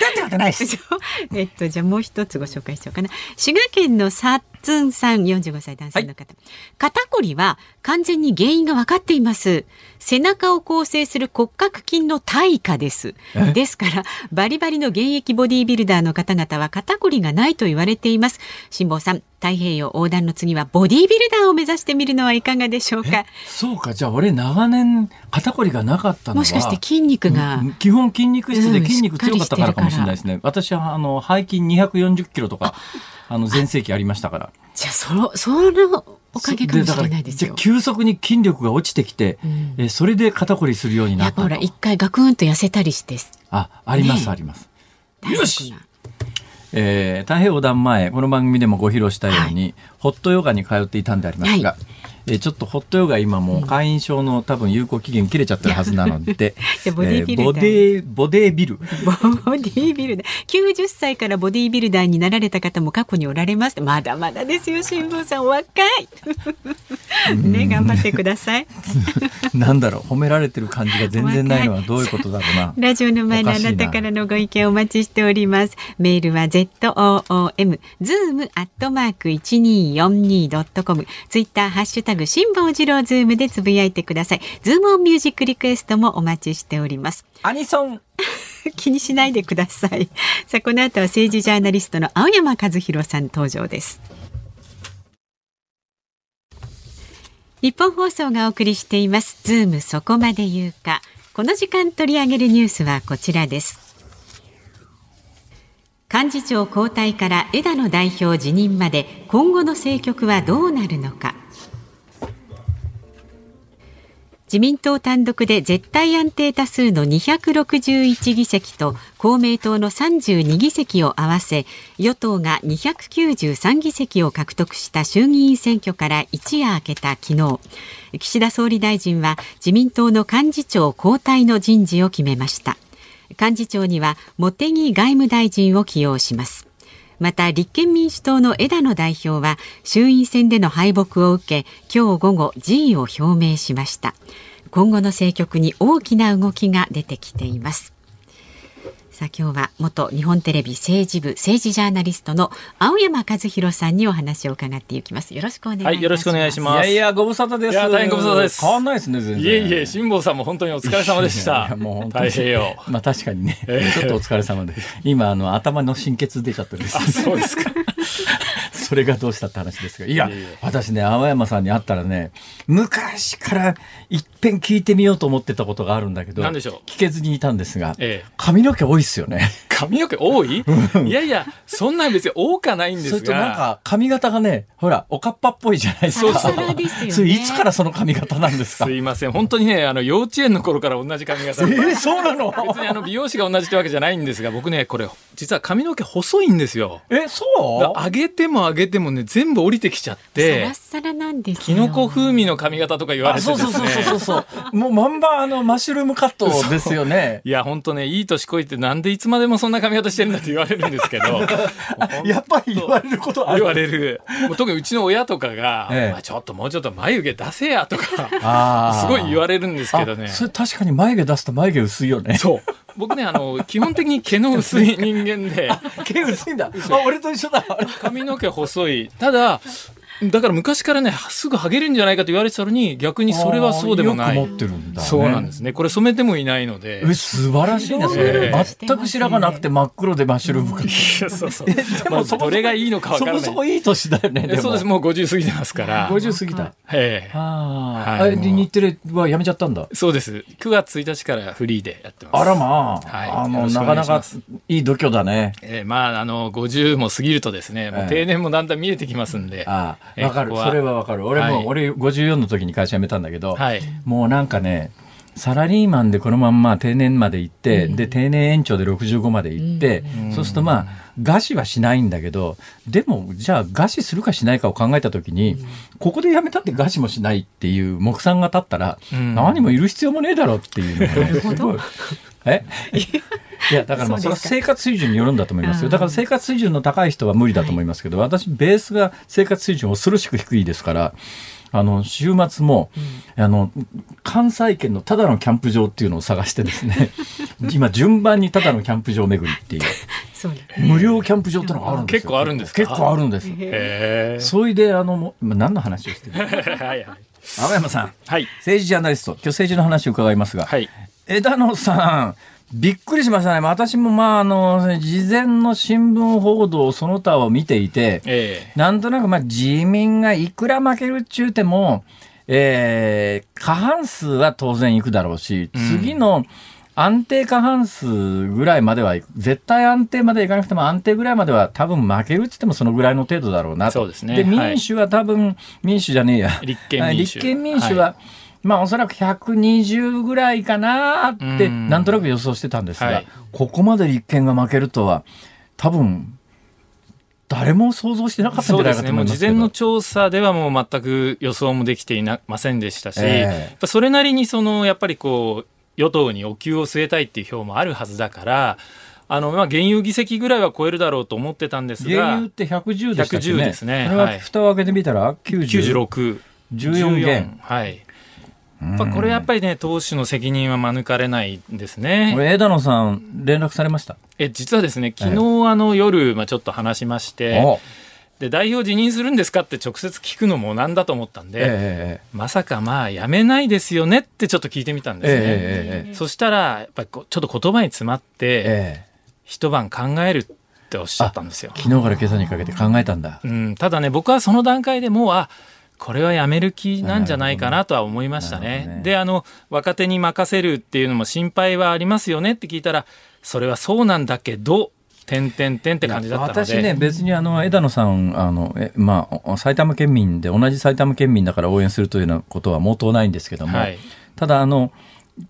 ってことないです。えっと、じゃあもう一つご紹介しようかな。滋賀県のさツンさん45歳男性の方、肩こりは完全に原因が分かっています背中を構成する骨格筋の対価です。ですからバリバリの現役ボディービルダーの方々は肩こりがないと言われています。辛坊さん太平洋横断の次はボディービルダーを目指してみるのはいかがでしょうか？そうか。じゃあ俺長年肩こりがなかったのはもしかして筋肉が、うん基本筋肉質で筋肉強かったからかもしれないですね、私はあの背筋240キロとかあの全盛期ありましたから。じゃあそのそのおかげかもしれないですよ。急速に筋力が落ちてきて、うん。えそれで肩こりするようになやったぱほら一回ガクンと痩せたりして。ああります、ねあります。体よし。えー、太平洋横断前この番組でもご披露したように、ホットヨガに通っていたんでありますが、はえーちょっとホットヨガ今もう会員証の多分有効期限切れちゃってるはずなのでボディボディボディビル。ボディービルダー90 歳からボディービルダーになられた方も過去におられます。まだまだですよ辛坊さん。お若い。ね頑張ってください。なんだろう褒められてる感じが全然ないのはどういうことだろうな。ラジオの前のあなたからのご意見お待ちしております。メールは z o o m zoom アットマーク一二四二ドットコム。ツイッターハッシュタグ辛坊治郎ズームでつぶやいてください。ズームオンミュージックリクエストもお待ちしております。アニソン 気にしないでください。さあこの後は政治ジャーナリストの青山和弘さん登場です。日本放送がお送りしています。ズームそこまで言うか。この時間取り上げるニュースはこちらです。幹事長交代から枝野代表辞任まで今後の政局はどうなるのか。自民党単独で絶対安定多数の261議席と公明党の32議席を合わせ与党が293議席を獲得した衆議院選挙から一夜明けた昨日。岸田総理大臣は自民党の幹事長交代の人事を決めました。幹事長には茂木外務大臣を起用します。また立憲民主党の枝野代表は衆院選での敗北を受け今日午後辞意を表明しました。今後の政局に大きな動きが出てきています。さあ今日は元日本テレビ政治部政治ジャーナリストの青山和弘さんにお話を伺っていきます。よろしくお願いします、はいよろしくお願いします。いやいやご無沙汰です。いや大変ご無沙汰です。変わんないですね全然いえいえ、辛坊さんも本当にお疲れ様でしいやいた。やもう本当に。太平洋。まあ確かにね、え えちょっとお疲れ様で。今あの頭の心血出ちゃってるんです。あ、そうですか。それがどうしたって話ですが。いや私ね青山さんに会ったらね昔から一遍聞いてみようと思ってたことがあるんだけど何でしょう？聞けずにいたんですが、ええ。髪の毛多いっすよね。髪の毛多い？いやいや、そんなん別に多かないんですが。それとなんか髪型がねほらおかっぱっぽいじゃないですか。サラサラですよね。それいつからその髪型なんですか？すいません。本当にね、あの、幼稚園の頃から同じ髪型。えーそうなの？別にあの、美容師が同じってわけじゃないんですが、僕ね、これ、実は髪の毛細いんですよ。えそう？上げても上げてもね、全部降りてきちゃっサてキノコ風味の髪型とか言わあれてですそうそうそうそうね。そう もうまんまあのマッシュルームカットですよねいや、本当ね、いい年こいてなんでいつまでもそんな髪型してるんだって言われるんですけど。やっぱり言われることある言われる。もう特にうちの親とかが、ええお前ちょっともうちょっと眉毛出せやとか、すごい言われるんですけどねあ。それ確かに眉毛出すと眉毛薄いよねそう。僕ね、あの、基本的に毛の薄い人間で、毛薄いんだ。あ俺と一緒だ。髪の毛細い。ただ、だから昔からね、すぐ剥げるんじゃないかと言われてたのに、逆にそれはそうでもない。よく持ってるんだ、ね、そうなんですね。これ染めてもいないので。え素晴らしいねそれ、ええ全く白がなくて真っ黒でマッシュルームカットいやそうそう。まあどれがいいのかわからない。そこそこいい年だよねでもえそうです、もう50過ぎてますから。50過ぎた、ええはい日テレはやめちゃったんだそうです。9月1日からフリーでやってます。あらまあ、はいあのなかなか願いいい度胸だねえーまあ、あの、50も過ぎるとですね、もうええ定年もだんだん見えてきますんで。あえーあわかる。それはわかる。俺も、はい。俺54の時に会社辞めたんだけど、はい。もうなんかねサラリーマンでこのまんま定年まで行って、で定年延長で65まで行って、そうするとまあ餓死はしないんだけどでもじゃあ餓死するかしないかを考えた時に、ここで辞めたって餓死もしないっていう目算が立ったら、うん。何もいる必要もねえだろうっていうのがねなるほど。すごい。え？いやだからまあそれは生活水準によるんだと思いますよ。だから生活水準の高い人は無理だと思いますけど、私ベースが生活水準恐ろしく低いですからあの週末も、あの関西圏のただのキャンプ場っていうのを探してですね 今順番にただのキャンプ場巡りっていう 無料キャンプ場ってのがあるんですよ。結構あるんですか？結構あるんです。へそれで、あの、もう今何の話をしてるえ。はいはい。青山さん、はい。政治ジャーナリスト、今日政治の話を伺いますが、はい。枝野さん、びっくりしましたね。私もまあ、あの、事前の新聞報道その他を見ていて、えなんとなくまあ自民がいくら負けるっちゅうても、えー過半数は当然いくだろうし、うん次の安定過半数ぐらいまではいく、絶対安定までいかなくても安定ぐらいまでは多分負けるっつってもそのぐらいの程度だろうなと。そうですねで、はい民主は多分、民主じゃねえや。立憲民主立憲民主は、まあおそらく120ぐらいかなって、うんなんとなく予想してたんですが、はいここまで立憲が負けるとは、多分、誰も想像してなかったんじゃないかそうですね。と思いますけど。もう事前の調査ではもう全く予想もできていなませんでしたし、ええやっぱそれなりにそのやっぱりこう与党にお給を据えたいっていう票もあるはずだから、あのまあ現有議席ぐらいは超えるだろうと思ってたんですが原油っ、て110でしたっけね。110ですね蓋を開けてみたら90 96、14元。はい。やっぱこれやっぱりね党首の責任は免れないんですねこ。れ枝野さん連絡されました？え実はですね昨日あの夜まあちょっと話しまして。おで代表辞任するんですかって直接聞くのもなんだと思ったんで、ええまさかまあ辞めないですよねってちょっと聞いてみたんえですね。えええそしたらやっぱりちょっと言葉に詰まってええ一晩考えるっておっしゃったんですよ。昨日から今朝にかけて考えたんだ。うん、ただね僕はその段階でもうあこれはやめる気なんじゃないかなとは思いましたね。ね。であの若手に任せるっていうのも心配はありますよねって聞いたらそれはそうなんだけど点点点って感じだった私ね、別にあの枝野さんあの、えまあ、埼玉県民で、同じ埼玉県民だから応援するというようなことは毛頭ないんですけども、はい。ただあの、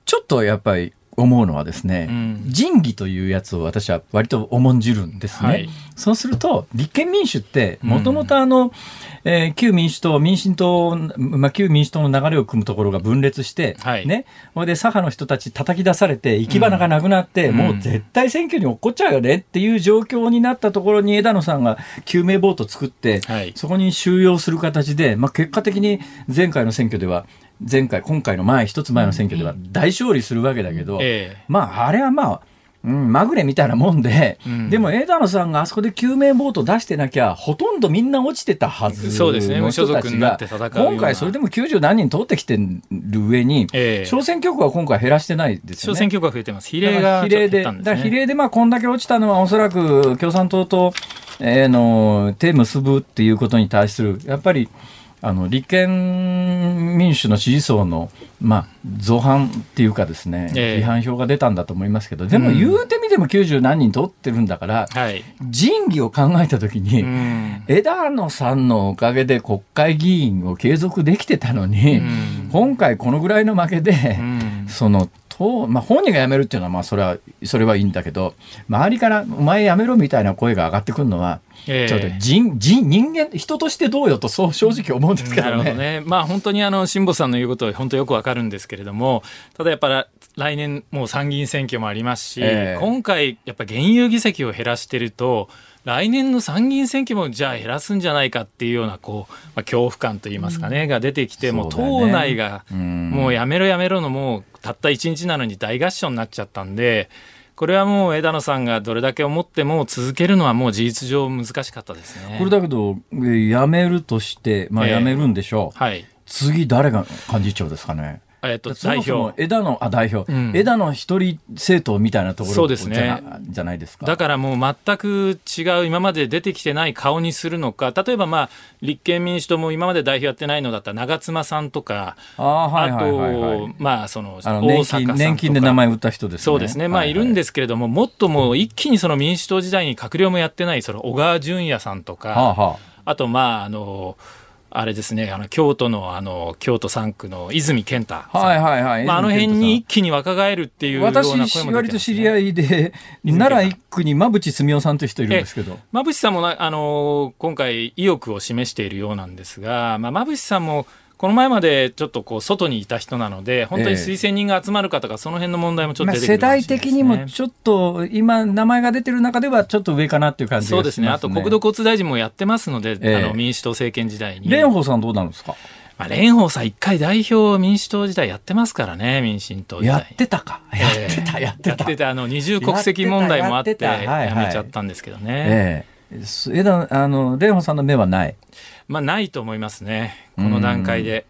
ちょっとやっぱり思うのはですね、うん。仁義というやつを私は割と重んじるんですね。はい。そうすると、立憲民主って、うん。もともとあの、えー旧民主党、民進党、まあ、旧民主党の流れを組むところが分裂して、はい。ね、それで左派の人たち叩き出されて、行き場がなくなって、うん。もう絶対選挙に落っこっちゃうよねっていう状況になったところに枝野さんが救命ボート作って、はい。そこに収容する形で、まあ、結果的に前回の選挙では、前回、今回の前、一つ前の選挙では大勝利するわけだけど、ええ。まあ、あれはまあ、うん、まぐれみたいなもんで、うん。でも枝野さんがあそこで救命ボート出してなきゃ、ほとんどみんな落ちてたはずそうですね。無所属になって戦う今回それでも90何人通ってきてる上に、ええ。小選挙区は今回減らしてないですよね。小選挙区が増えてます。比だ例が比例で、だから比例でまあこんだけ落ちたのはおそらく共産党と、えーの手結ぶっていうことに対するやっぱりあの立憲民主の支持層の、まあ、造反っていうかですね、ええ。批判票が出たんだと思いますけどでもうん。言うてみても90何人取ってるんだから、はい。仁義を考えた時に、うん。枝野さんのおかげで国会議員を継続できてたのに、うん。今回このぐらいの負けで、うん。その党、まあ、本人が辞めるっていうのはまあそれはそれはいいんだけど周りから「お前辞めろ」みたいな声が上がってくるのは、ええちょっと人人人間人としてどうよとそう正直思うんですけなどね。るほどね。まあ本当にあの辛坊さんの言うことは本当よくわかるんですけれども、ただやっぱら来年もう参議院選挙もありますし、ええ今回やっぱ現有議席を減らしてると。来年の参議院選挙もじゃあ減らすんじゃないかっていうようなこう、まあ、恐怖感といいますかね、が出てきてもう党内がうんもうやめろやめろのもうたった一日なのに大合唱になっちゃったんでこれはもう枝野さんがどれだけ思っても続けるのはもう事実上難しかったですね。これだけどえー辞めるとして、まあ、ええ辞めるんでしょう、はい。次誰が幹事長ですかね。えっと、そも代そも表。枝野あ代表、うん。枝野一人政党みたいなところそうですね。じゃないですか。だからもう全く違う、今まで出てきてない顔にするのか、例えばまあ、立憲民主党も今まで代表やってないのだったら長妻さんとか、ああはいあはいはいはい。と、まあ、その、あの大年金で名前売った人ですね。そうですね。まあ、いるんでですけれども、もっともう一気にその民主党時代に閣僚もやってない、その小川淳也さんとか、はあはあと、まあ、あの、あれですね、あの、京都の、あの、京都3区の泉健太さん。あ、はいはいはい。まあ、あの辺に一気に若返るっていうような声も出てます、私、ね、割と知り合いで、奈良一区に馬淵澄夫さんという人いるんですけど。馬淵さんもな、あの今回意欲を示しているようなんですが、まあ、馬淵さんもこの前までちょっとこう外にいた人なので本当に推薦人が集まるかとか、その辺の問題もちょっまあ、と出てく世代的にもちょっと、今、名前が出てる中ではちょっと上かなっていう感じね。そうですねあと国土交通大臣もやってますので、ええあの民主党政権時代に。蓮舫さんどうなんですか？まあ、蓮舫さん一回代表民主党時代やってますからね、民進党時代。やってたか。やってた、やってた。やってた、あの、二重国籍問題もあって、やめちゃったんですけどね。ええ。枝あの、蓮舫さんの目はないまあ、ないと思いますね。この段階で。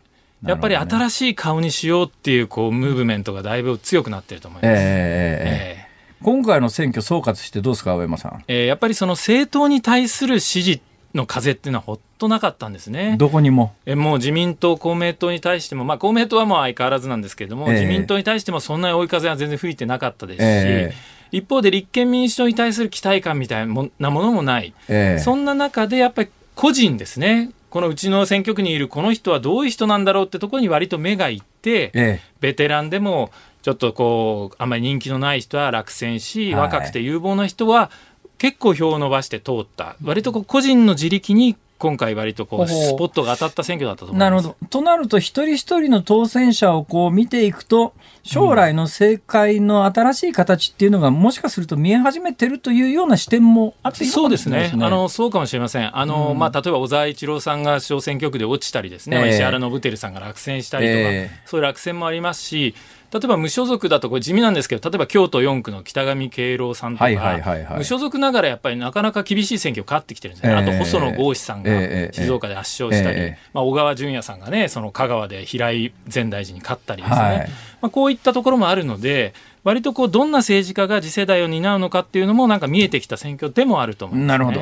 やっぱり新しい顔にしようっていう、こう、ムーブメントがだいぶ強くなってると思います。ええええ今回の選挙総括してどうですか、青山さん？えー、やっぱりその政党に対する支持の風っていうのはほっとなかったんですね。どこにも。えもう自民党、公明党に対しても、まあ、公明党はもう相変わらずなんですけれども、えー、自民党に対してもそんなに追い風は全然吹いてなかったですし、えー、一方で立憲民主党に対する期待感みたいなものもない、えー、そんな中でやっぱり個人ですね、このうちの選挙区にいるこの人はどういう人なんだろうってところに割と目がいって、ベテランでもちょっとこうあんまり人気のない人は落選し、若くて有望な人は結構票を伸ばして通った、割とこう個人の自力に今回割とこうスポットが当たった選挙だったと思います。なるほど。となると一人一人の当選者をこう見ていくと将来の政界の新しい形っていうのがもしかすると見え始めてるというような視点もあっていいそうですね。あのそうかもしれません。あの、うん、まあ例えば小沢一郎さんが小選挙区で落ちたりですね、えー、石原伸晃さんが落選したりとか、えー、そういう落選もありますし。例えば無所属だとこれ地味なんですけど例えば京都4区の北上敬郎さんとか、無所属ながらやっぱりなかなか厳しい選挙勝ってきてるんですね、えー、あと細野豪志さんが静岡で圧勝したり、えー、まあ、小川淳也さんがねその香川で平井前大臣に勝ったりですね、はい、まあ、こういったところもあるので割とこうどんな政治家が次世代を担うのかっていうのもなんか見えてきた選挙でもあると思います、ね、なるほど。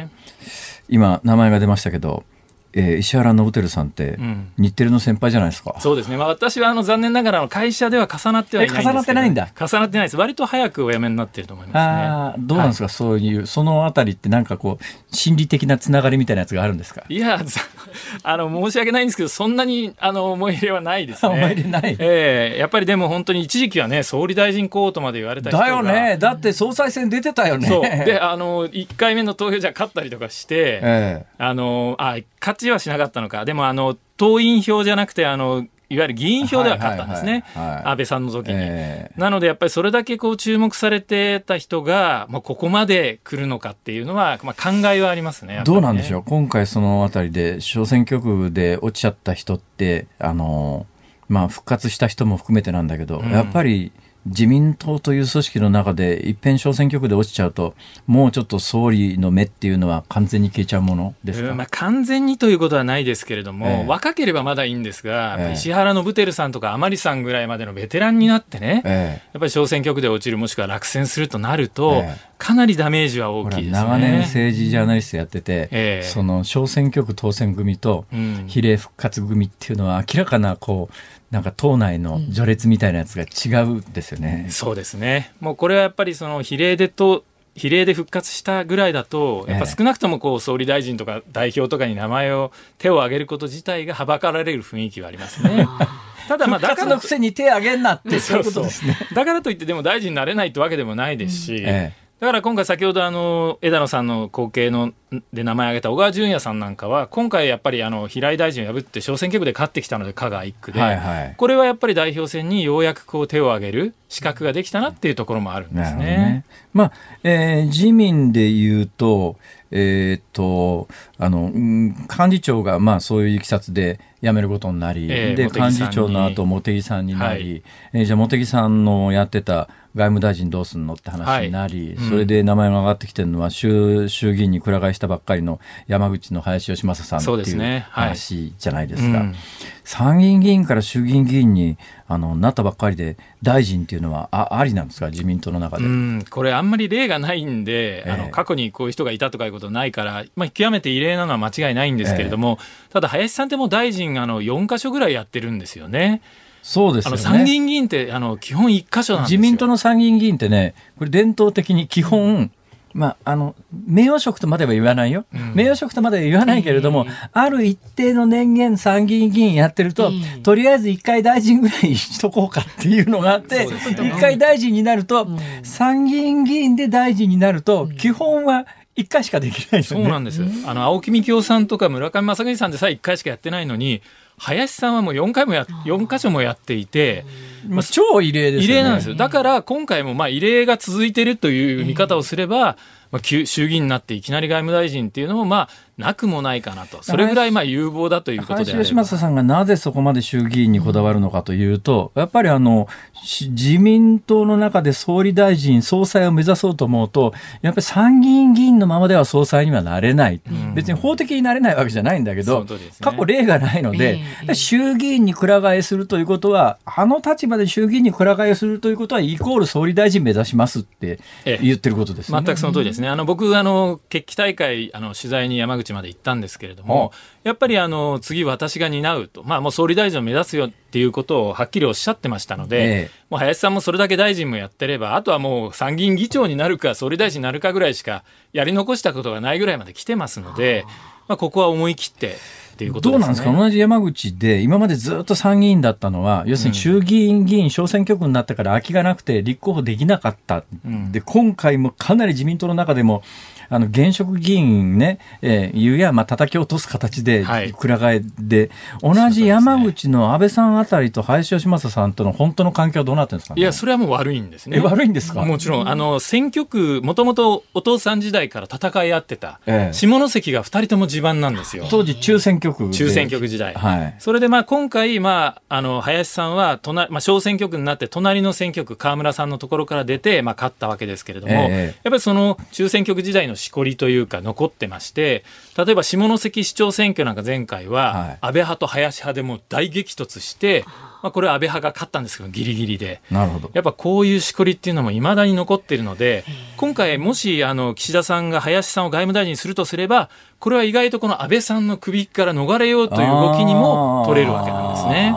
今名前が出ましたけどえー、石原伸晃さんって、日テレの先輩じゃないですか。そうですね。まあ、私はあの残念ながら会社では重なってはいないんです重なってないんだ。重なってないです。割と早くお辞めになってると思いますね。あどうなんですか、はい、そういう、そのあたりってなんかこう、心理的なつながりみたいなやつがあるんですか？いや、あの、申し訳ないんですけど、そんなに、あの、思い入れはないですね。思い入れない？ええー、やっぱりでも本当に一時期はね、総理大臣候補とまで言われた人が。だよね。だって総裁選出てたよね。そう。で、あの、1回目の投票じゃ勝ったりとかして、えー、あの、あ、勝ちはしなかったのか。でもあの党員票じゃなくてあのいわゆる議員票では勝ったんですね、安倍さんの時に、えー、なのでやっぱりそれだけこう注目されてた人が、まあ、ここまで来るのかっていうのは、まあ、考えはありますね、ね、どうなんでしょう、今回、そのあたりで小選挙区で落ちちゃった人って、あのまあ、復活した人も含めてなんだけど、うん、やっぱり自民党という組織の中で一遍小選挙区で落ちちゃうともうちょっと総理の目っていうのは完全に消えちゃうものですか、まあ、完全にということはないですけれども、えー、若ければまだいいんですが、えー、石原伸晃さんとか甘利さんぐらいまでのベテランになってね、えー、やっぱり小選挙区で落ちるもしくは落選するとなると、かなりダメージは大きいですね。長年政治ジャーナリストやってて、その小選挙区当選組と比例復活組っていうのは明らかなこうなんか党内の序列みたいなやつが違うですよね。うん、そうですね。もうこれはやっぱりその比例でと比例で復活したぐらいだと、やっぱ少なくともこう総理大臣とか代表とかに名前を手を挙げること自体がはばかられる雰囲気はありますね。ただまあだからのくせに手挙げんなってそういうことですね。だからといってでも大臣になれないってわけでもないですし、ええ、だから今回先ほどあの枝野さんの後継ので名前挙げた小川淳也さんなんかは今回やっぱりあの平井大臣を破って小選挙区で勝ってきたので香川1区で、はいはい、これはやっぱり代表選にようやくこう手を挙げる資格ができたなっていうところもあるんですね。ね。まあえー、自民でいうとえー、っとあの幹事長がまあそういういきさつで辞めることになり、えー、で幹事長の後茂木さんになり、はい、えー、じゃあ茂木さんのやってた外務大臣どうすんのって話になり、はい。うん、それで名前が上がってきてるのは衆衆議院にくら替えしたばっかりの山口の林芳正さんっていう話じゃないですか。すねはいうん、参議院議員から衆議院議員にあのなったばっかりで大臣っていうのはあありなんですか？自民党の中で、これあんまり例がないんで、えー、あの過去にこういう人がいたとかいうことないから、まあ、極めて異例なのは間違いないんですけれども、えー、ただ林さんってもう大臣あの4か所ぐらいやってるんですよね。そうです、ね、参議院議員ってあの基本1箇所なん自民党の参議院議員ってね、これ伝統的に基本、まあ、あの名誉職とまでは言わないよ、うん、名誉職とまでは言わないけれども、うん、ある一定の年限、参議院議員やってると、うん、とりあえず一回大臣ぐらいしとこうかっていうのがあって、一、ね、回大臣になると、参議院議員で大臣になると、基本は一回しかできない、ね、そうなんです。あの青木幹雄さんとか村上正義さんでさえ一回しかやってないのに、林さんはもう4回もや、4箇所もやっていて、まあ、超異例ですね。異例なんですよ。だから今回もまあ異例が続いているという見方をすれば、まあ、衆議院になっていきなり外務大臣っていうのも、まあ、なくもないかなと。それぐらいまあ有望だということで吉正さんがなぜそこまで衆議院にこだわるのかというと、やっぱりあの自民党の中で総理大臣総裁を目指そうと思うとやっぱり参議院議員のままでは総裁にはなれない、うん、別に法的になれないわけじゃないんだけど、ね、過去例がないので、えー、衆議院にくら替えするということはあの立場で衆議院にくら替えするということはイコール総理大臣目指しますって言ってることです、ね、全くその通りですね。あの僕あの決起大会あの取材に山口まで行ったんですけれども、やっぱりあの次私が担うと、まあもう総理大臣を目指すよっていうことをはっきりおっしゃってましたので、ええ、もう林さんもそれだけ大臣もやってれば、あとはもう参議院議長になるか総理大臣になるかぐらいしかやり残したことがないぐらいまで来てますので、まあここは思い切ってっていうこと、ね、どうなんですか？同じ山口で今までずっと参議院だったのは要するに衆議院議員小選挙区になってから空きがなくて立候補できなかった、うん、で今回もかなり自民党の中でもあの現職議員ね、えー、いうや、まあ叩き落とす形で、くら替えで、同じ山口の安倍さんあたりと林芳正さんとの本当の関係はどうなってるんですか、ね、いや、それはもう悪いんですね。悪いんですか？もちろん、あの、選挙区、もともとお父さん時代から戦い合ってた、ええ、下関が2人とも地盤なんですよ。当時、中選挙区中選挙区時代。はい。それで、まあ、今回、まあ、あの、林さんは、隣、まあ、小選挙区になって、隣の選挙区、河村さんのところから出て、まあ、勝ったわけですけれども、え、やっぱりその中選挙区時代のしこりというか、残ってまして例えば下関市長選挙なんか前回は安倍派と林派でも大激突して、まあ、これは安倍派が勝ったんですけどギリギリで。なるほど。やっぱこういうしこりっていうのもいまだに残っているので今回もしあの岸田さんが林さんを外務大臣にするとすればこれは意外とこの安倍さんの首から逃れようという動きにも取れるわけなんですね。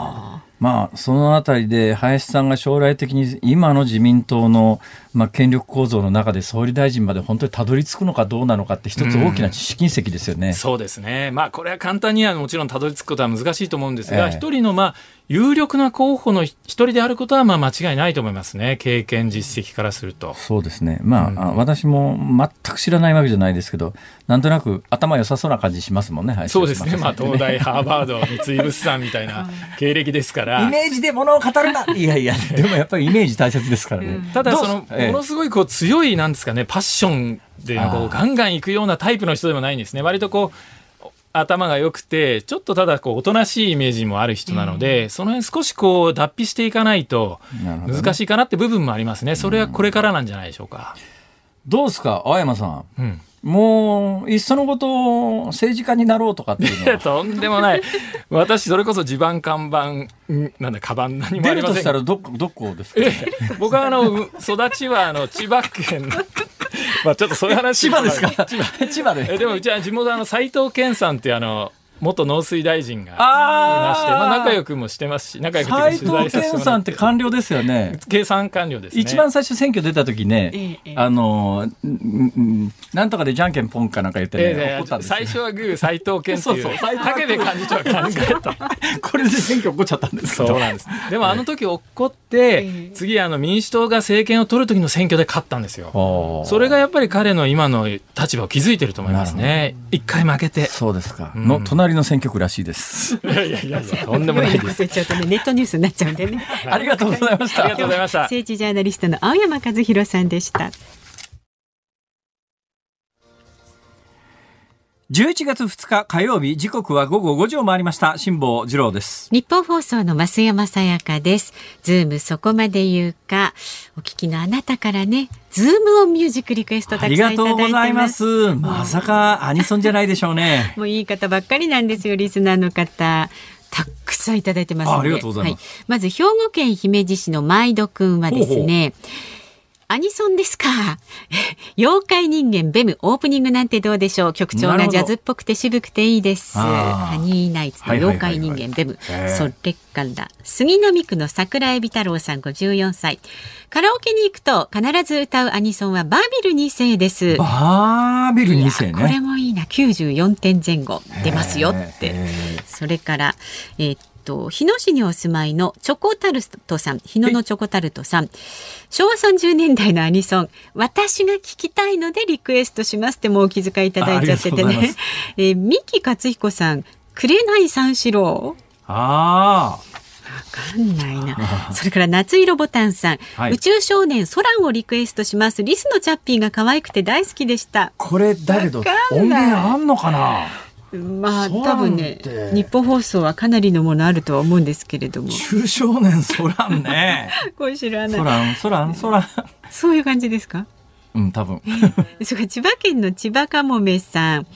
まあ、そのあたりで林さんが将来的に今の自民党の、まあ、権力構造の中で総理大臣まで本当にたどり着くのかどうなのかって一つ大きな試金石ですよね、うん、そうですね、まあ、これは簡単にはもちろんたどり着くことは難しいと思うんですが、一、え。人の、まあ、有力な候補の一人であることはまあ間違いないと思いますね、経験、実績からすると。そうですね、まあ、うん、私も全く知らないわけじゃないですけど、なんとなく頭良さそうな感じしますもんね、はい、そうですね、まあ、東大、ハーバード、三井物産みたいな 経歴ですから。イメージでものを語るな、いやいや、でもやっぱりイメージ大切ですからね。ただ、その、ものすごいこう強い、なんですかね、パッションでこうガンガンいくようなタイプの人でもないんですね、割とこう、頭が良くて、ちょっとただこうおとなしいイメージもある人なので、うん、その辺少しこう脱皮していかないと難しいかなって部分もありますね。それはこれからなんじゃないでしょうか。どうですか、青山さん。うんもう、いっそのこと政治家になろうとかっていうのは。とんでもない。私、それこそ地盤看板、なんだ、カバン何もありません。出るとしたらど、どこですか、僕はあの、育ちはあの、千葉県 まあちょっとそういう話千葉ですか？千葉で。でもうちは地元あの斎藤健さんってあの元農水大臣がいまして、まあ、仲良くもしてますし、仲良く斎藤健さんって官僚ですよね。計算官僚です、ね、一番最初選挙出た時ね、ええ、あの、なんとかでじゃんけんぽんかなんか言ってね、ええ、最初はグー斎藤健っていう、そうそう武部幹事長が考えた。これで選挙起こっちゃったんですそうなんです。でもあの時起こって、次あの民主党が政権を取る時の選挙で勝ったんですよ。それがやっぱり彼の今の立場を築いてると思いますね。一回負けて。そうですか。の隣隣の選挙区らしいです。いやいやいやとんでもないです。ちょっとねネットニュースになっちゃうんでね。ありがとうございました。ありがとうございました。政治ジャーナリストの青山和弘さんでした。11月2日火曜日時刻は午後5時を回りました辛坊治郎ですニッポン放送の増山さやかですズームそこまで言うかお聞きのあなたからねズームオンミュージックリクエストたくさんいただいてますありがとうございます。まさかアニソンじゃないでしょうね。もういい方ばっかりなんですよリスナーの方。たくさんいただいてますありがとうございます、はい、まず兵庫県姫路市の毎度くんはですねほうほうアニソンですか。妖怪人間ベムオープニングなんてどうでしょう。曲調がジャズっぽくて渋くていいです。ハニーナイツの妖怪人間ベム。それから杉並区の桜エビ太郎さん54歳。カラオケに行くと必ず歌うアニソンはバービル2世です。バービル2世ね。これもいいな。94点前後出ますよって。それからえー、と日野市にお住まいのチョコタルトさん。日野のチョコタルトさん。昭和30年代のアニソン。私が聞きたいのでリクエストしますってもうお気遣いいただいちゃっててね。えー、三木克彦さん。紅三四郎？ああかんないな。それから夏色ボタンさん、はい、宇宙少年ソランをリクエストします。リスのチャッピーが可愛くて大好きでした。これだけど音源あんのかな？まあ多分ね日本放送はかなりのものあるとは思うんですけれども。中少年ソランね。これ知らない。ソランソランソランそういう感じですか？うん、多分。それ千葉県の千葉かもめさん。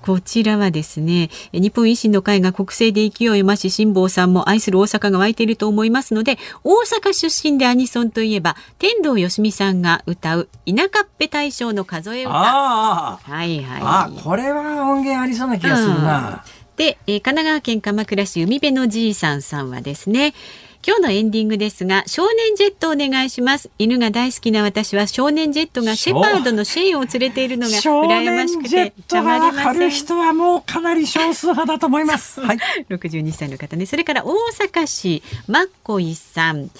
こちらはですね、日本維新の会が国政で勢いを増し、辛坊さんも愛する大阪が湧いていると思いますので、大阪出身でアニソンといえば、天童よしみさんが歌う、田舎っぺ大賞の数え歌。ああ。はいはい。あ、これは音源ありそうな気がするな。で、えー、神奈川県鎌倉市海辺のじいさんさんはですね、今日のエンディングですが少年ジェットお願いします。犬が大好きな私は少年ジェットがシェパードのシェーンを連れているのが羨ましくてたまりません。人はもうかなり少数派だと思います。はい。62歳の方ね。それから大阪市マッコイさん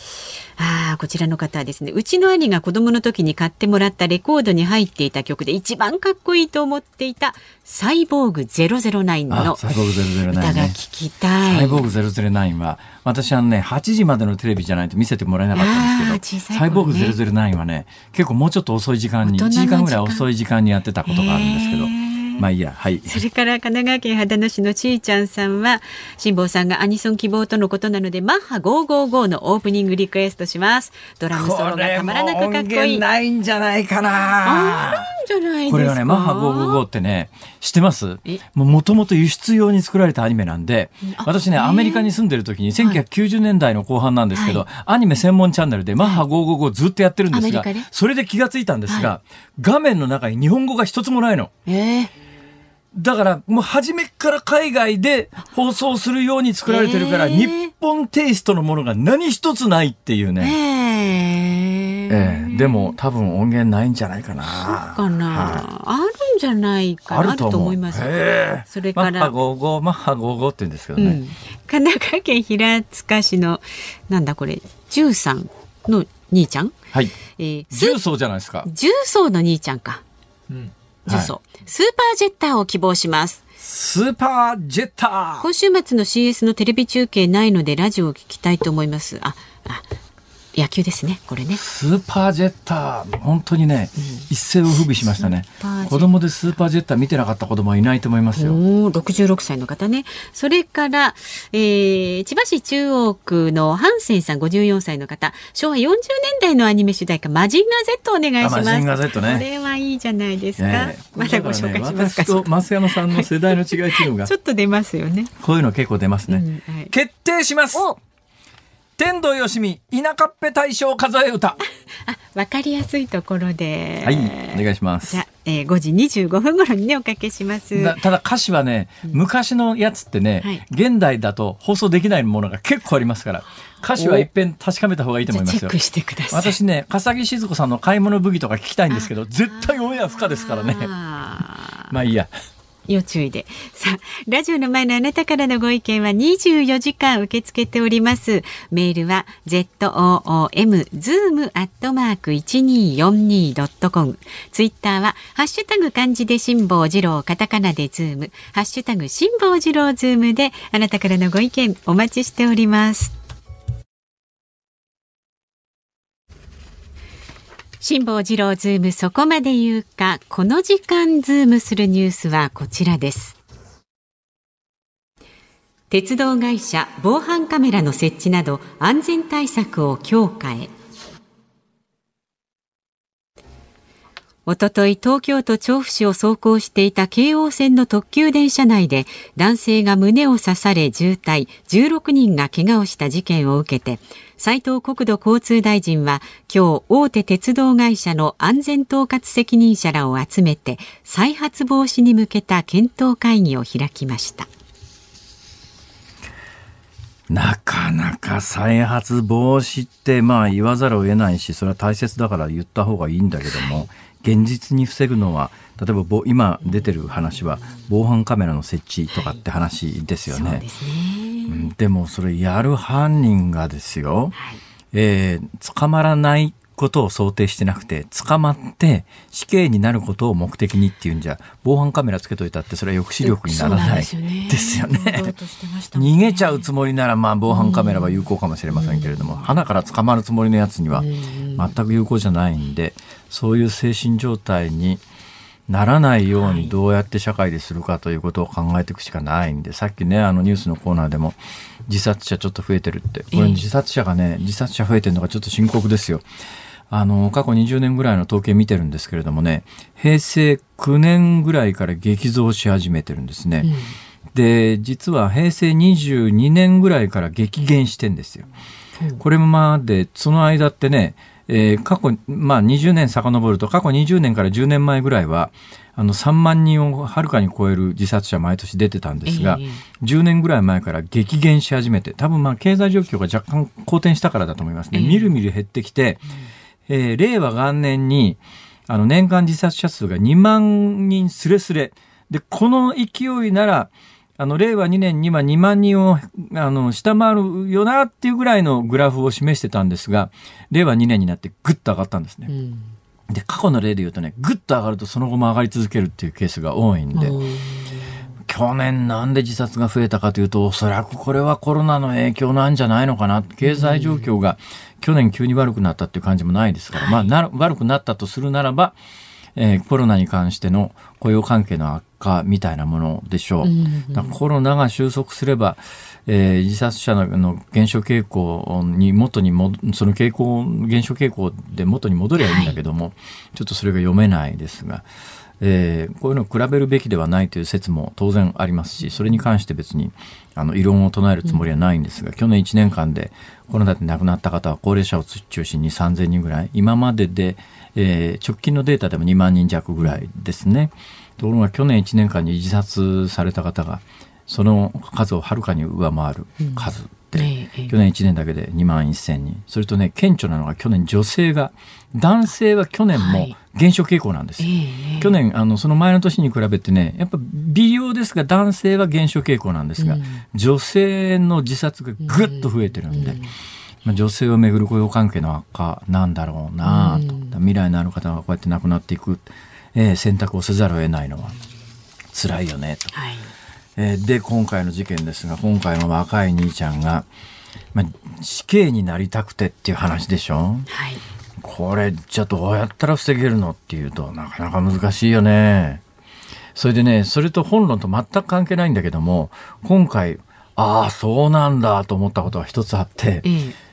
ああ、こちらの方はですね、うちの兄が子供の時に買ってもらったレコードに入っていた曲で一番かっこいいと思っていたサイボーグ009の歌が聞きたい。サイボーグ009は、私はね、8時までのテレビじゃないと見せてもらえなかったんですけど、ね、サイボーグ009はね、結構もうちょっと遅い時間に、1時間ぐらい遅い時間にやってたことがあるんですけど、まあいいや、はい。それから神奈川県秦野市のちーちゃんさんは、辛坊さんがアニソン希望とのことなので、マッハ555のオープニングリクエストします。ドラムソロがたまらなくかっこいい。ないんじゃないかな。じゃないこれがね、マッハ555ってね、知ってます？もともと輸出用に作られたアニメなんで、私ね、アメリカに住んでる時に1990年代の後半なんですけど、はい、アニメ専門チャンネルでマッハ555ずっとやってるんですが、それで気がついたんですが、はい、画面の中に日本語が一つもないの。えー？だからもう初めから海外で放送するように作られてるから、日本テイストのものが何一つないっていうね。ええでも多分音源ないんじゃないかな。そうかな、はあるんじゃないかな。あると思います。それから。マッハ55、マッハ55って言うんですけどね。うん、神奈川県平塚市の、なんだこれ、十三の兄ちゃん？はい。えー、重曹じゃないですか。重曹の兄ちゃんか。うん。重曹。はいスーパージェッターを希望します。スーパージェッター今週末の CS のテレビ中継ないのでラジオを聞きたいと思います。あ、あ野球ですねこれね。スーパージェッター本当にね、うん、一世を風靡しましたね。子供でスーパージェッター見てなかった子供はいないと思いますよ。お66歳の方ね。それから、えー、千葉市中央区のハンセンさん54歳の方。昭和40年代のアニメ主題歌マジンガー Z お願いします。マジンガー Z ね。これはいいじゃないですか、ね、まだご紹介しますか、ね、増山さんの世代の違いっていうのが ちょっと出ますよね。こういうの結構出ますね、うんはい、決定します天童よしみ田舎っぺ大賞数え歌。あわかりやすいところで。はいお願いします。じゃえー、5時25分頃にねおかけします。ただ歌詞はね、うん、昔のやつってね、はい、現代だと放送できないものが結構ありますから歌詞は一遍確かめた方がいいと思いますよ。私ね笠木静子さんの買い物武器とか聞きたいんですけど絶対オンエア不可ですからね。まあいいや要注意で。さあ、ラジオの前のあなたからのご意見は24時間受け付けております。メールは zoom zoom アットマーク 1242.com。ツイッターはハッシュタグ漢字で辛坊治郎カタカナでズーム、ハッシュタグ辛坊治郎ズームであなたからのご意見お待ちしております。辛坊治郎ズームそこまで言うか。この時間ズームするニュースはこちらです。鉄道会社防犯カメラの設置など安全対策を強化へ。おととい東京都調布市を走行していた京王線の特急電車内で男性が胸を刺され重体16人が怪我をした事件を受けて斉藤国土交通大臣は今日大手鉄道会社の安全統括責任者らを集めて再発防止に向けた検討会議を開きました。なかなか再発防止ってまあ言わざるを得ないしそれは大切だから言った方がいいんだけども現実に防ぐのは例えば今出てる話は防犯カメラの設置とかって話ですよね。はい、うん、でもそれやる犯人がですよ、はい、えー、捕まらないことを想定してなくて、捕まって死刑になることを目的にっていうんじゃ、防犯カメラつけといたってそれは抑止力にならないですよね。よね。逃げちゃうつもりならまあ防犯カメラは有効かもしれませんけれども、花から捕まるつもりのやつには全く有効じゃないんで、そういう精神状態にならないようにどうやって社会でするかということを考えていくしかないんで、さっきね、あのニュースのコーナーでも自殺者ちょっと増えてるって、これ自殺者がね、自殺者増えてるのがちょっと深刻ですよ。あの、過去20年ぐらいの統計見てるんですけれどもね、平成9年ぐらいから激増し始めてるんですね。うん、で、実は平成22年ぐらいから激減してんですよ。うん、これまで、その間ってね、えー、過去、まあ、20年遡ると過去20年から10年前ぐらいはあの3万人をはるかに超える自殺者毎年出てたんですが、えー、10年ぐらい前から激減し始めて多分まあ経済状況が若干好転したからだと思いますね、えー、みるみる減ってきて、えー、令和元年にあの年間自殺者数が2万人すれすれでこの勢いならあの、令和2年には2万人を、あの、下回るよなっていうぐらいのグラフを示してたんですが、令和2年になってぐっと上がったんですね。うん、で、過去の例で言うとね、ぐっと上がるとその後も上がり続けるっていうケースが多いんで、去年なんで自殺が増えたかというと、おそらくこれはコロナの影響なんじゃないのかな。経済状況が去年急に悪くなったっていう感じもないですから、まあな、悪くなったとするならば、えー、コロナに関しての雇用関係の悪化みたいなものでしょう。うんうん、コロナが収束すれば、えー、自殺者の減少傾向に元にもその傾向減少傾向で元に戻りゃいいんだけども、はい、ちょっとそれが読めないですが。えー、こういうのを比べるべきではないという説も当然ありますしそれに関して別にあの異論を唱えるつもりはないんですが、うん、去年1年間でコロナで亡くなった方は高齢者を中心に3000人ぐらい今までで、えー、直近のデータでも2万人弱ぐらいですね。ところが去年1年間に自殺された方がその数をはるかに上回る数ええ、去年1年だけで2万1000人。それとね顕著なのが去年女性が男性は去年も減少傾向なんです、はい、去年あのその前の年に比べてねやっぱ微量ですが男性は減少傾向なんですが、うん、女性の自殺がぐっと増えてるんで。うん。まあ、女性をめぐる雇用関係の悪化なんだろうなと、未来のある方がこうやって亡くなっていく、えー、選択をせざるを得ないのは辛いよねと。はい、えー、で今回の事件ですが今回の若い兄ちゃんが、まあ、死刑になりたくてっていう話でしょ？はいこれじゃあどうやったら防げるのっていうとなかなか難しいよね。それでねそれと本論と全く関係ないんだけども今回ああそうなんだと思ったことが一つあって、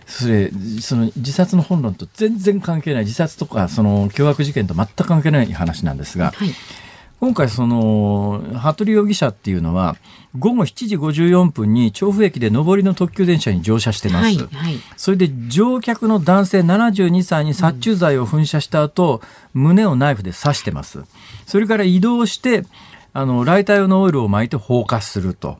それその自殺の本論と全然関係ない自殺とかその凶悪事件と全く関係ない話なんですが、はい、今回その服部容疑者っていうのは午後7時54分に調布駅で上りの特急電車に乗車してます、はいはい、それで乗客の男性72歳に殺虫剤を噴射した後、うん、胸をナイフで刺してます。それから移動してあのライター用のオイルを巻いて放火すると。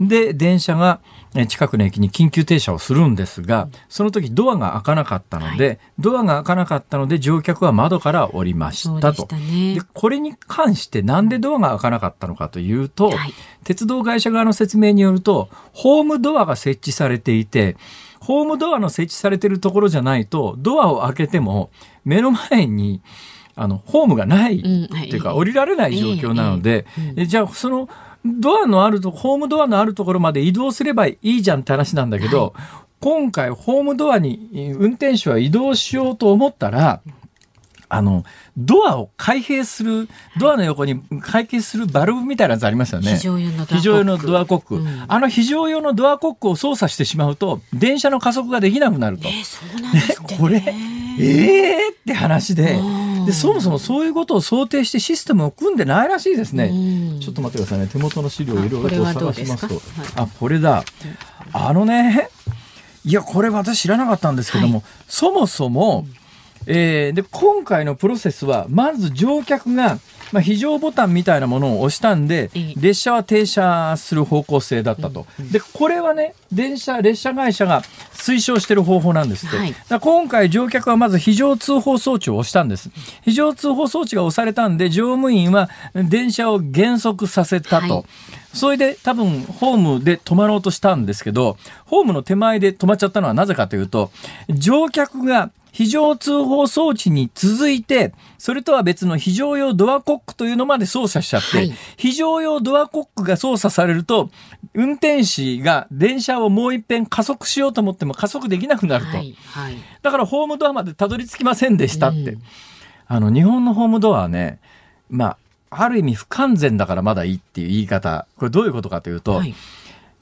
で電車が近くの駅に緊急停車をするんですが、その時ドアが開かなかったので、はい、ドアが開かなかったので乗客は窓から降りましたと。で、ね、これに関してなんでドアが開かなかったのかというと、はい、鉄道会社側の説明によると、ホームドアが設置されていて、ホームドアの設置されているところじゃないと、ドアを開けても目の前にあのホームがないっていうか、降りられない状況なので、じゃあそのドアのあるとホームドアのあるところまで移動すればいいじゃんって話なんだけど、はい、今回ホームドアに運転手は移動しようと思ったら、あの、ドアを開閉する、ドアの横に開閉するバルブみたいなやつありますよね。非常用のドアコック。うん、あの非常用のドアコックを操作してしまうと、電車の加速ができなくなると。えー、そうなんですね、これ、ええー、って話で。でそもそもそういうことを想定してシステムを組んでないらしいですね。ちょっと待ってくださいね。手元の資料をいろいろと探しますと。あこれだ。あのねいやこれ私知らなかったんですけども、はい、そもそも、えー、で今回のプロセスはまず乗客がまあ、非常ボタンみたいなものを押したんで、列車は停車する方向性だったと。で、これはね、電車、列車会社が推奨している方法なんですって。はい、今回乗客はまず非常通報装置を押したんです。非常通報装置が押されたんで、乗務員は電車を減速させたと。はいそれで多分ホームで止まろうとしたんですけど、ホームの手前で止まっちゃったのはなぜかというと、乗客が非常通報装置に続いて、それとは別の非常用ドアコックというのまで操作しちゃって、はい、非常用ドアコックが操作されると、運転士が電車をもう一遍加速しようと思っても加速できなくなると。はいはい、だからホームドアまでたどり着きませんでしたって。うん、あの、日本のホームドアはね、まあ、ある意味不完全だからまだいいっていう言い方。これどういうことかというと、はい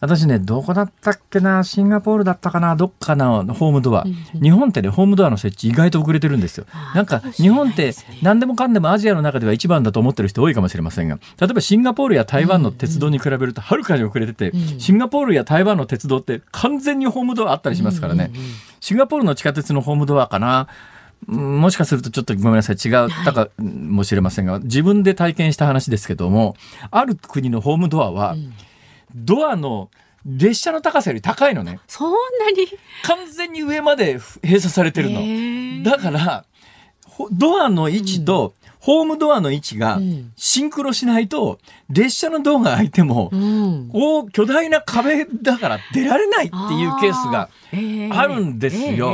私ね、どこだったっけな、シンガポールだったかな、どっかのホームドア。日本ってね、ホームドアの設置意外と遅れてるんですよ。なんか、日本って何でもかんでもアジアの中では一番だと思ってる人多いかもしれませんが、例えばシンガポールや台湾の鉄道に比べるとはるかに遅れてて、シンガポールや台湾の鉄道って完全にホームドアあったりしますからね。シンガポールの地下鉄のホームドアかな？もしかするとちょっとごめんなさい違ったかもしれませんが、自分で体験した話ですけどもある国のホームドアは、うんドアの列車の高さより高いのね。そんなに？完全に上まで閉鎖されてるの。だから、ドアの位置とホームドアの位置がシンクロしないと、列車のドアが開いても、こう巨大な壁だから出られないっていうケースがあるんですよ。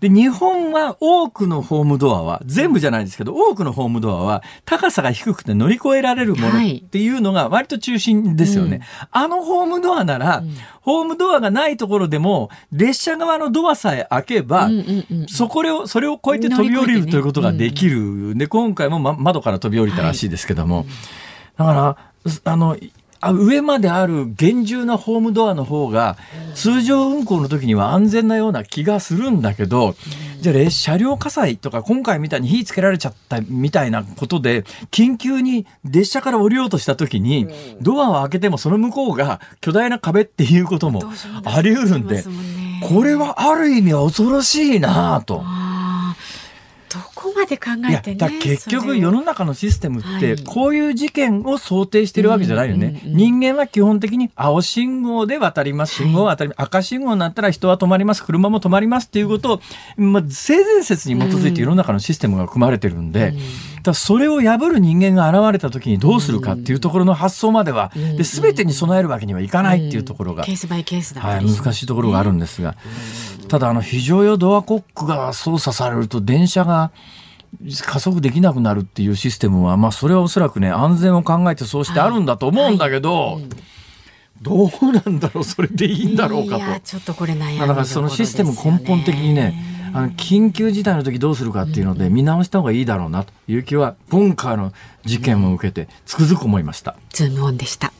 で、日本は多くのホームドアは、全部じゃないですけど、多くのホームドアは高さが低くて乗り越えられるものっていうのが割と中心ですよね。あのホームドアなら、ホームドアがないところでも、列車側のドアさえ開けば、そこを、それを越えて飛び降りるということができる。で、今回も、ま、窓から飛び降りたらしいですけども、だから、あの、あ上まである厳重なホームドアの方が通常運行の時には安全なような気がするんだけど、じゃあ車両火災とか今回みたいに火つけられちゃったみたいなことで緊急に列車から降りようとした時にドアを開けてもその向こうが巨大な壁っていうこともあり得るんで、これはある意味恐ろしいなと。まで考えて、ね、だ結局世の中のシステムってこういう事件を想定してるわけじゃないよね、人間は基本的に青信号で渡ります。信号は渡り、はい、赤信号になったら人は止まります。車も止まります。っていうことを、まあ、性善説に基づいて世の中のシステムが組まれてるんで、だそれを破る人間が現れた時にどうするかっていうところの発想までは、で全てに備えるわけにはいかないっていうところが、ケースバイケースだ、はい、難しいところがあるんですが、ただあの非常用ドアコックが操作されると電車が加速できなくなるっていうシステムは、まあ、それはおそらくね安全を考えてそうしてあるんだと思うんだけど、はいはいどうなんだろうそれでいいんだろうかと。ちょっとこれ悩み、ね、だからそのシステム根本的にねあの緊急事態の時どうするかっていうので見直した方がいいだろうなという気は今回の事件を受けてつくづく思いました。ズームオンでした。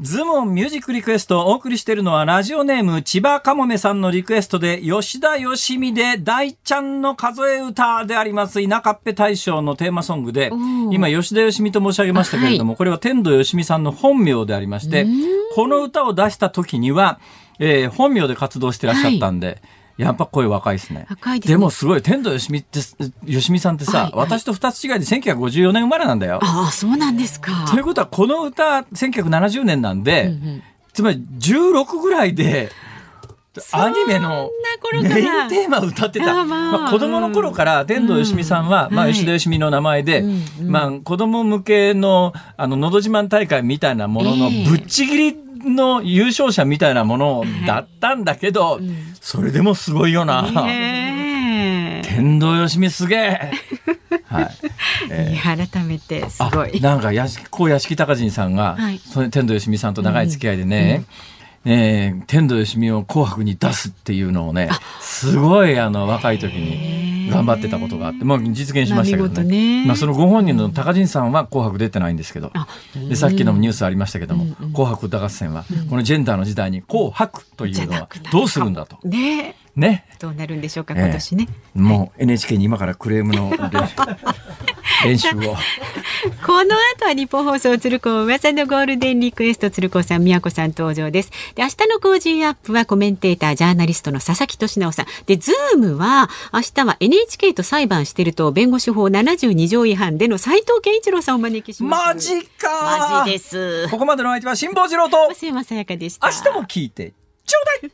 ズモンミュージックリクエストをお送りしているのはラジオネーム千葉かもめさんのリクエストで吉田よしみで大ちゃんの数え歌であります。田舎っぺ大賞のテーマソングで今吉田よしみと申し上げましたけれども、はい、これは天童よしみさんの本名でありましてこの歌を出した時には、えー、本名で活動してらっしゃったんで、はいやっぱ声若いですね。若いです、ね、でもすごい、天童よしみって、よしみさんってさ、はいはい、私と二つ違いで1954年生まれなんだよ。ああ、そうなんですか。ということは、この歌、1970年なんで、うんうん、つまり16ぐらいで、アニメのメインテーマを歌ってた。まあ、子供の頃から天童よしみさんは、まあ、吉田よしみの名前で、まあ、子供向けの、あの、のど自慢大会みたいなもののぶっちぎりの優勝者みたいなものだったんだけど、それでもすごいよな。天童よしみすげえ。はい。えー、改めてすごい。なんかやし、こう屋敷隆人さんが、はい、その天童よしみさんと長い付き合いでね、うんうん、えー、天童よしみを紅白に出すっていうのをね、すごいあの若い時に。頑張ってたことがあって、まあ、実現しましたけどね、ね、まあ、そのご本人の高陣さんは「紅白」出てないんですけどでさっきのニュースありましたけども「うんうん、紅白歌合戦は」このジェンダーの時代に「紅白」というのはどうするんだと。ねね。どうなるんでしょうか、今年ね。えー、もう NHK に今からクレームの練習を。この後はニッポン放送鶴光噂のゴールデンリクエスト鶴光さん、宮子さん登場です。で、明日のコージーアップはコメンテーター、ジャーナリストの佐々木俊尚さん。で、ズームは明日は NHK と裁判してると弁護士法72条違反での斉藤健一郎さんをお招きします。マジかマジです。ここまでの相手は辛坊治郎と増山さやかでした。明日も聞いてちょうだい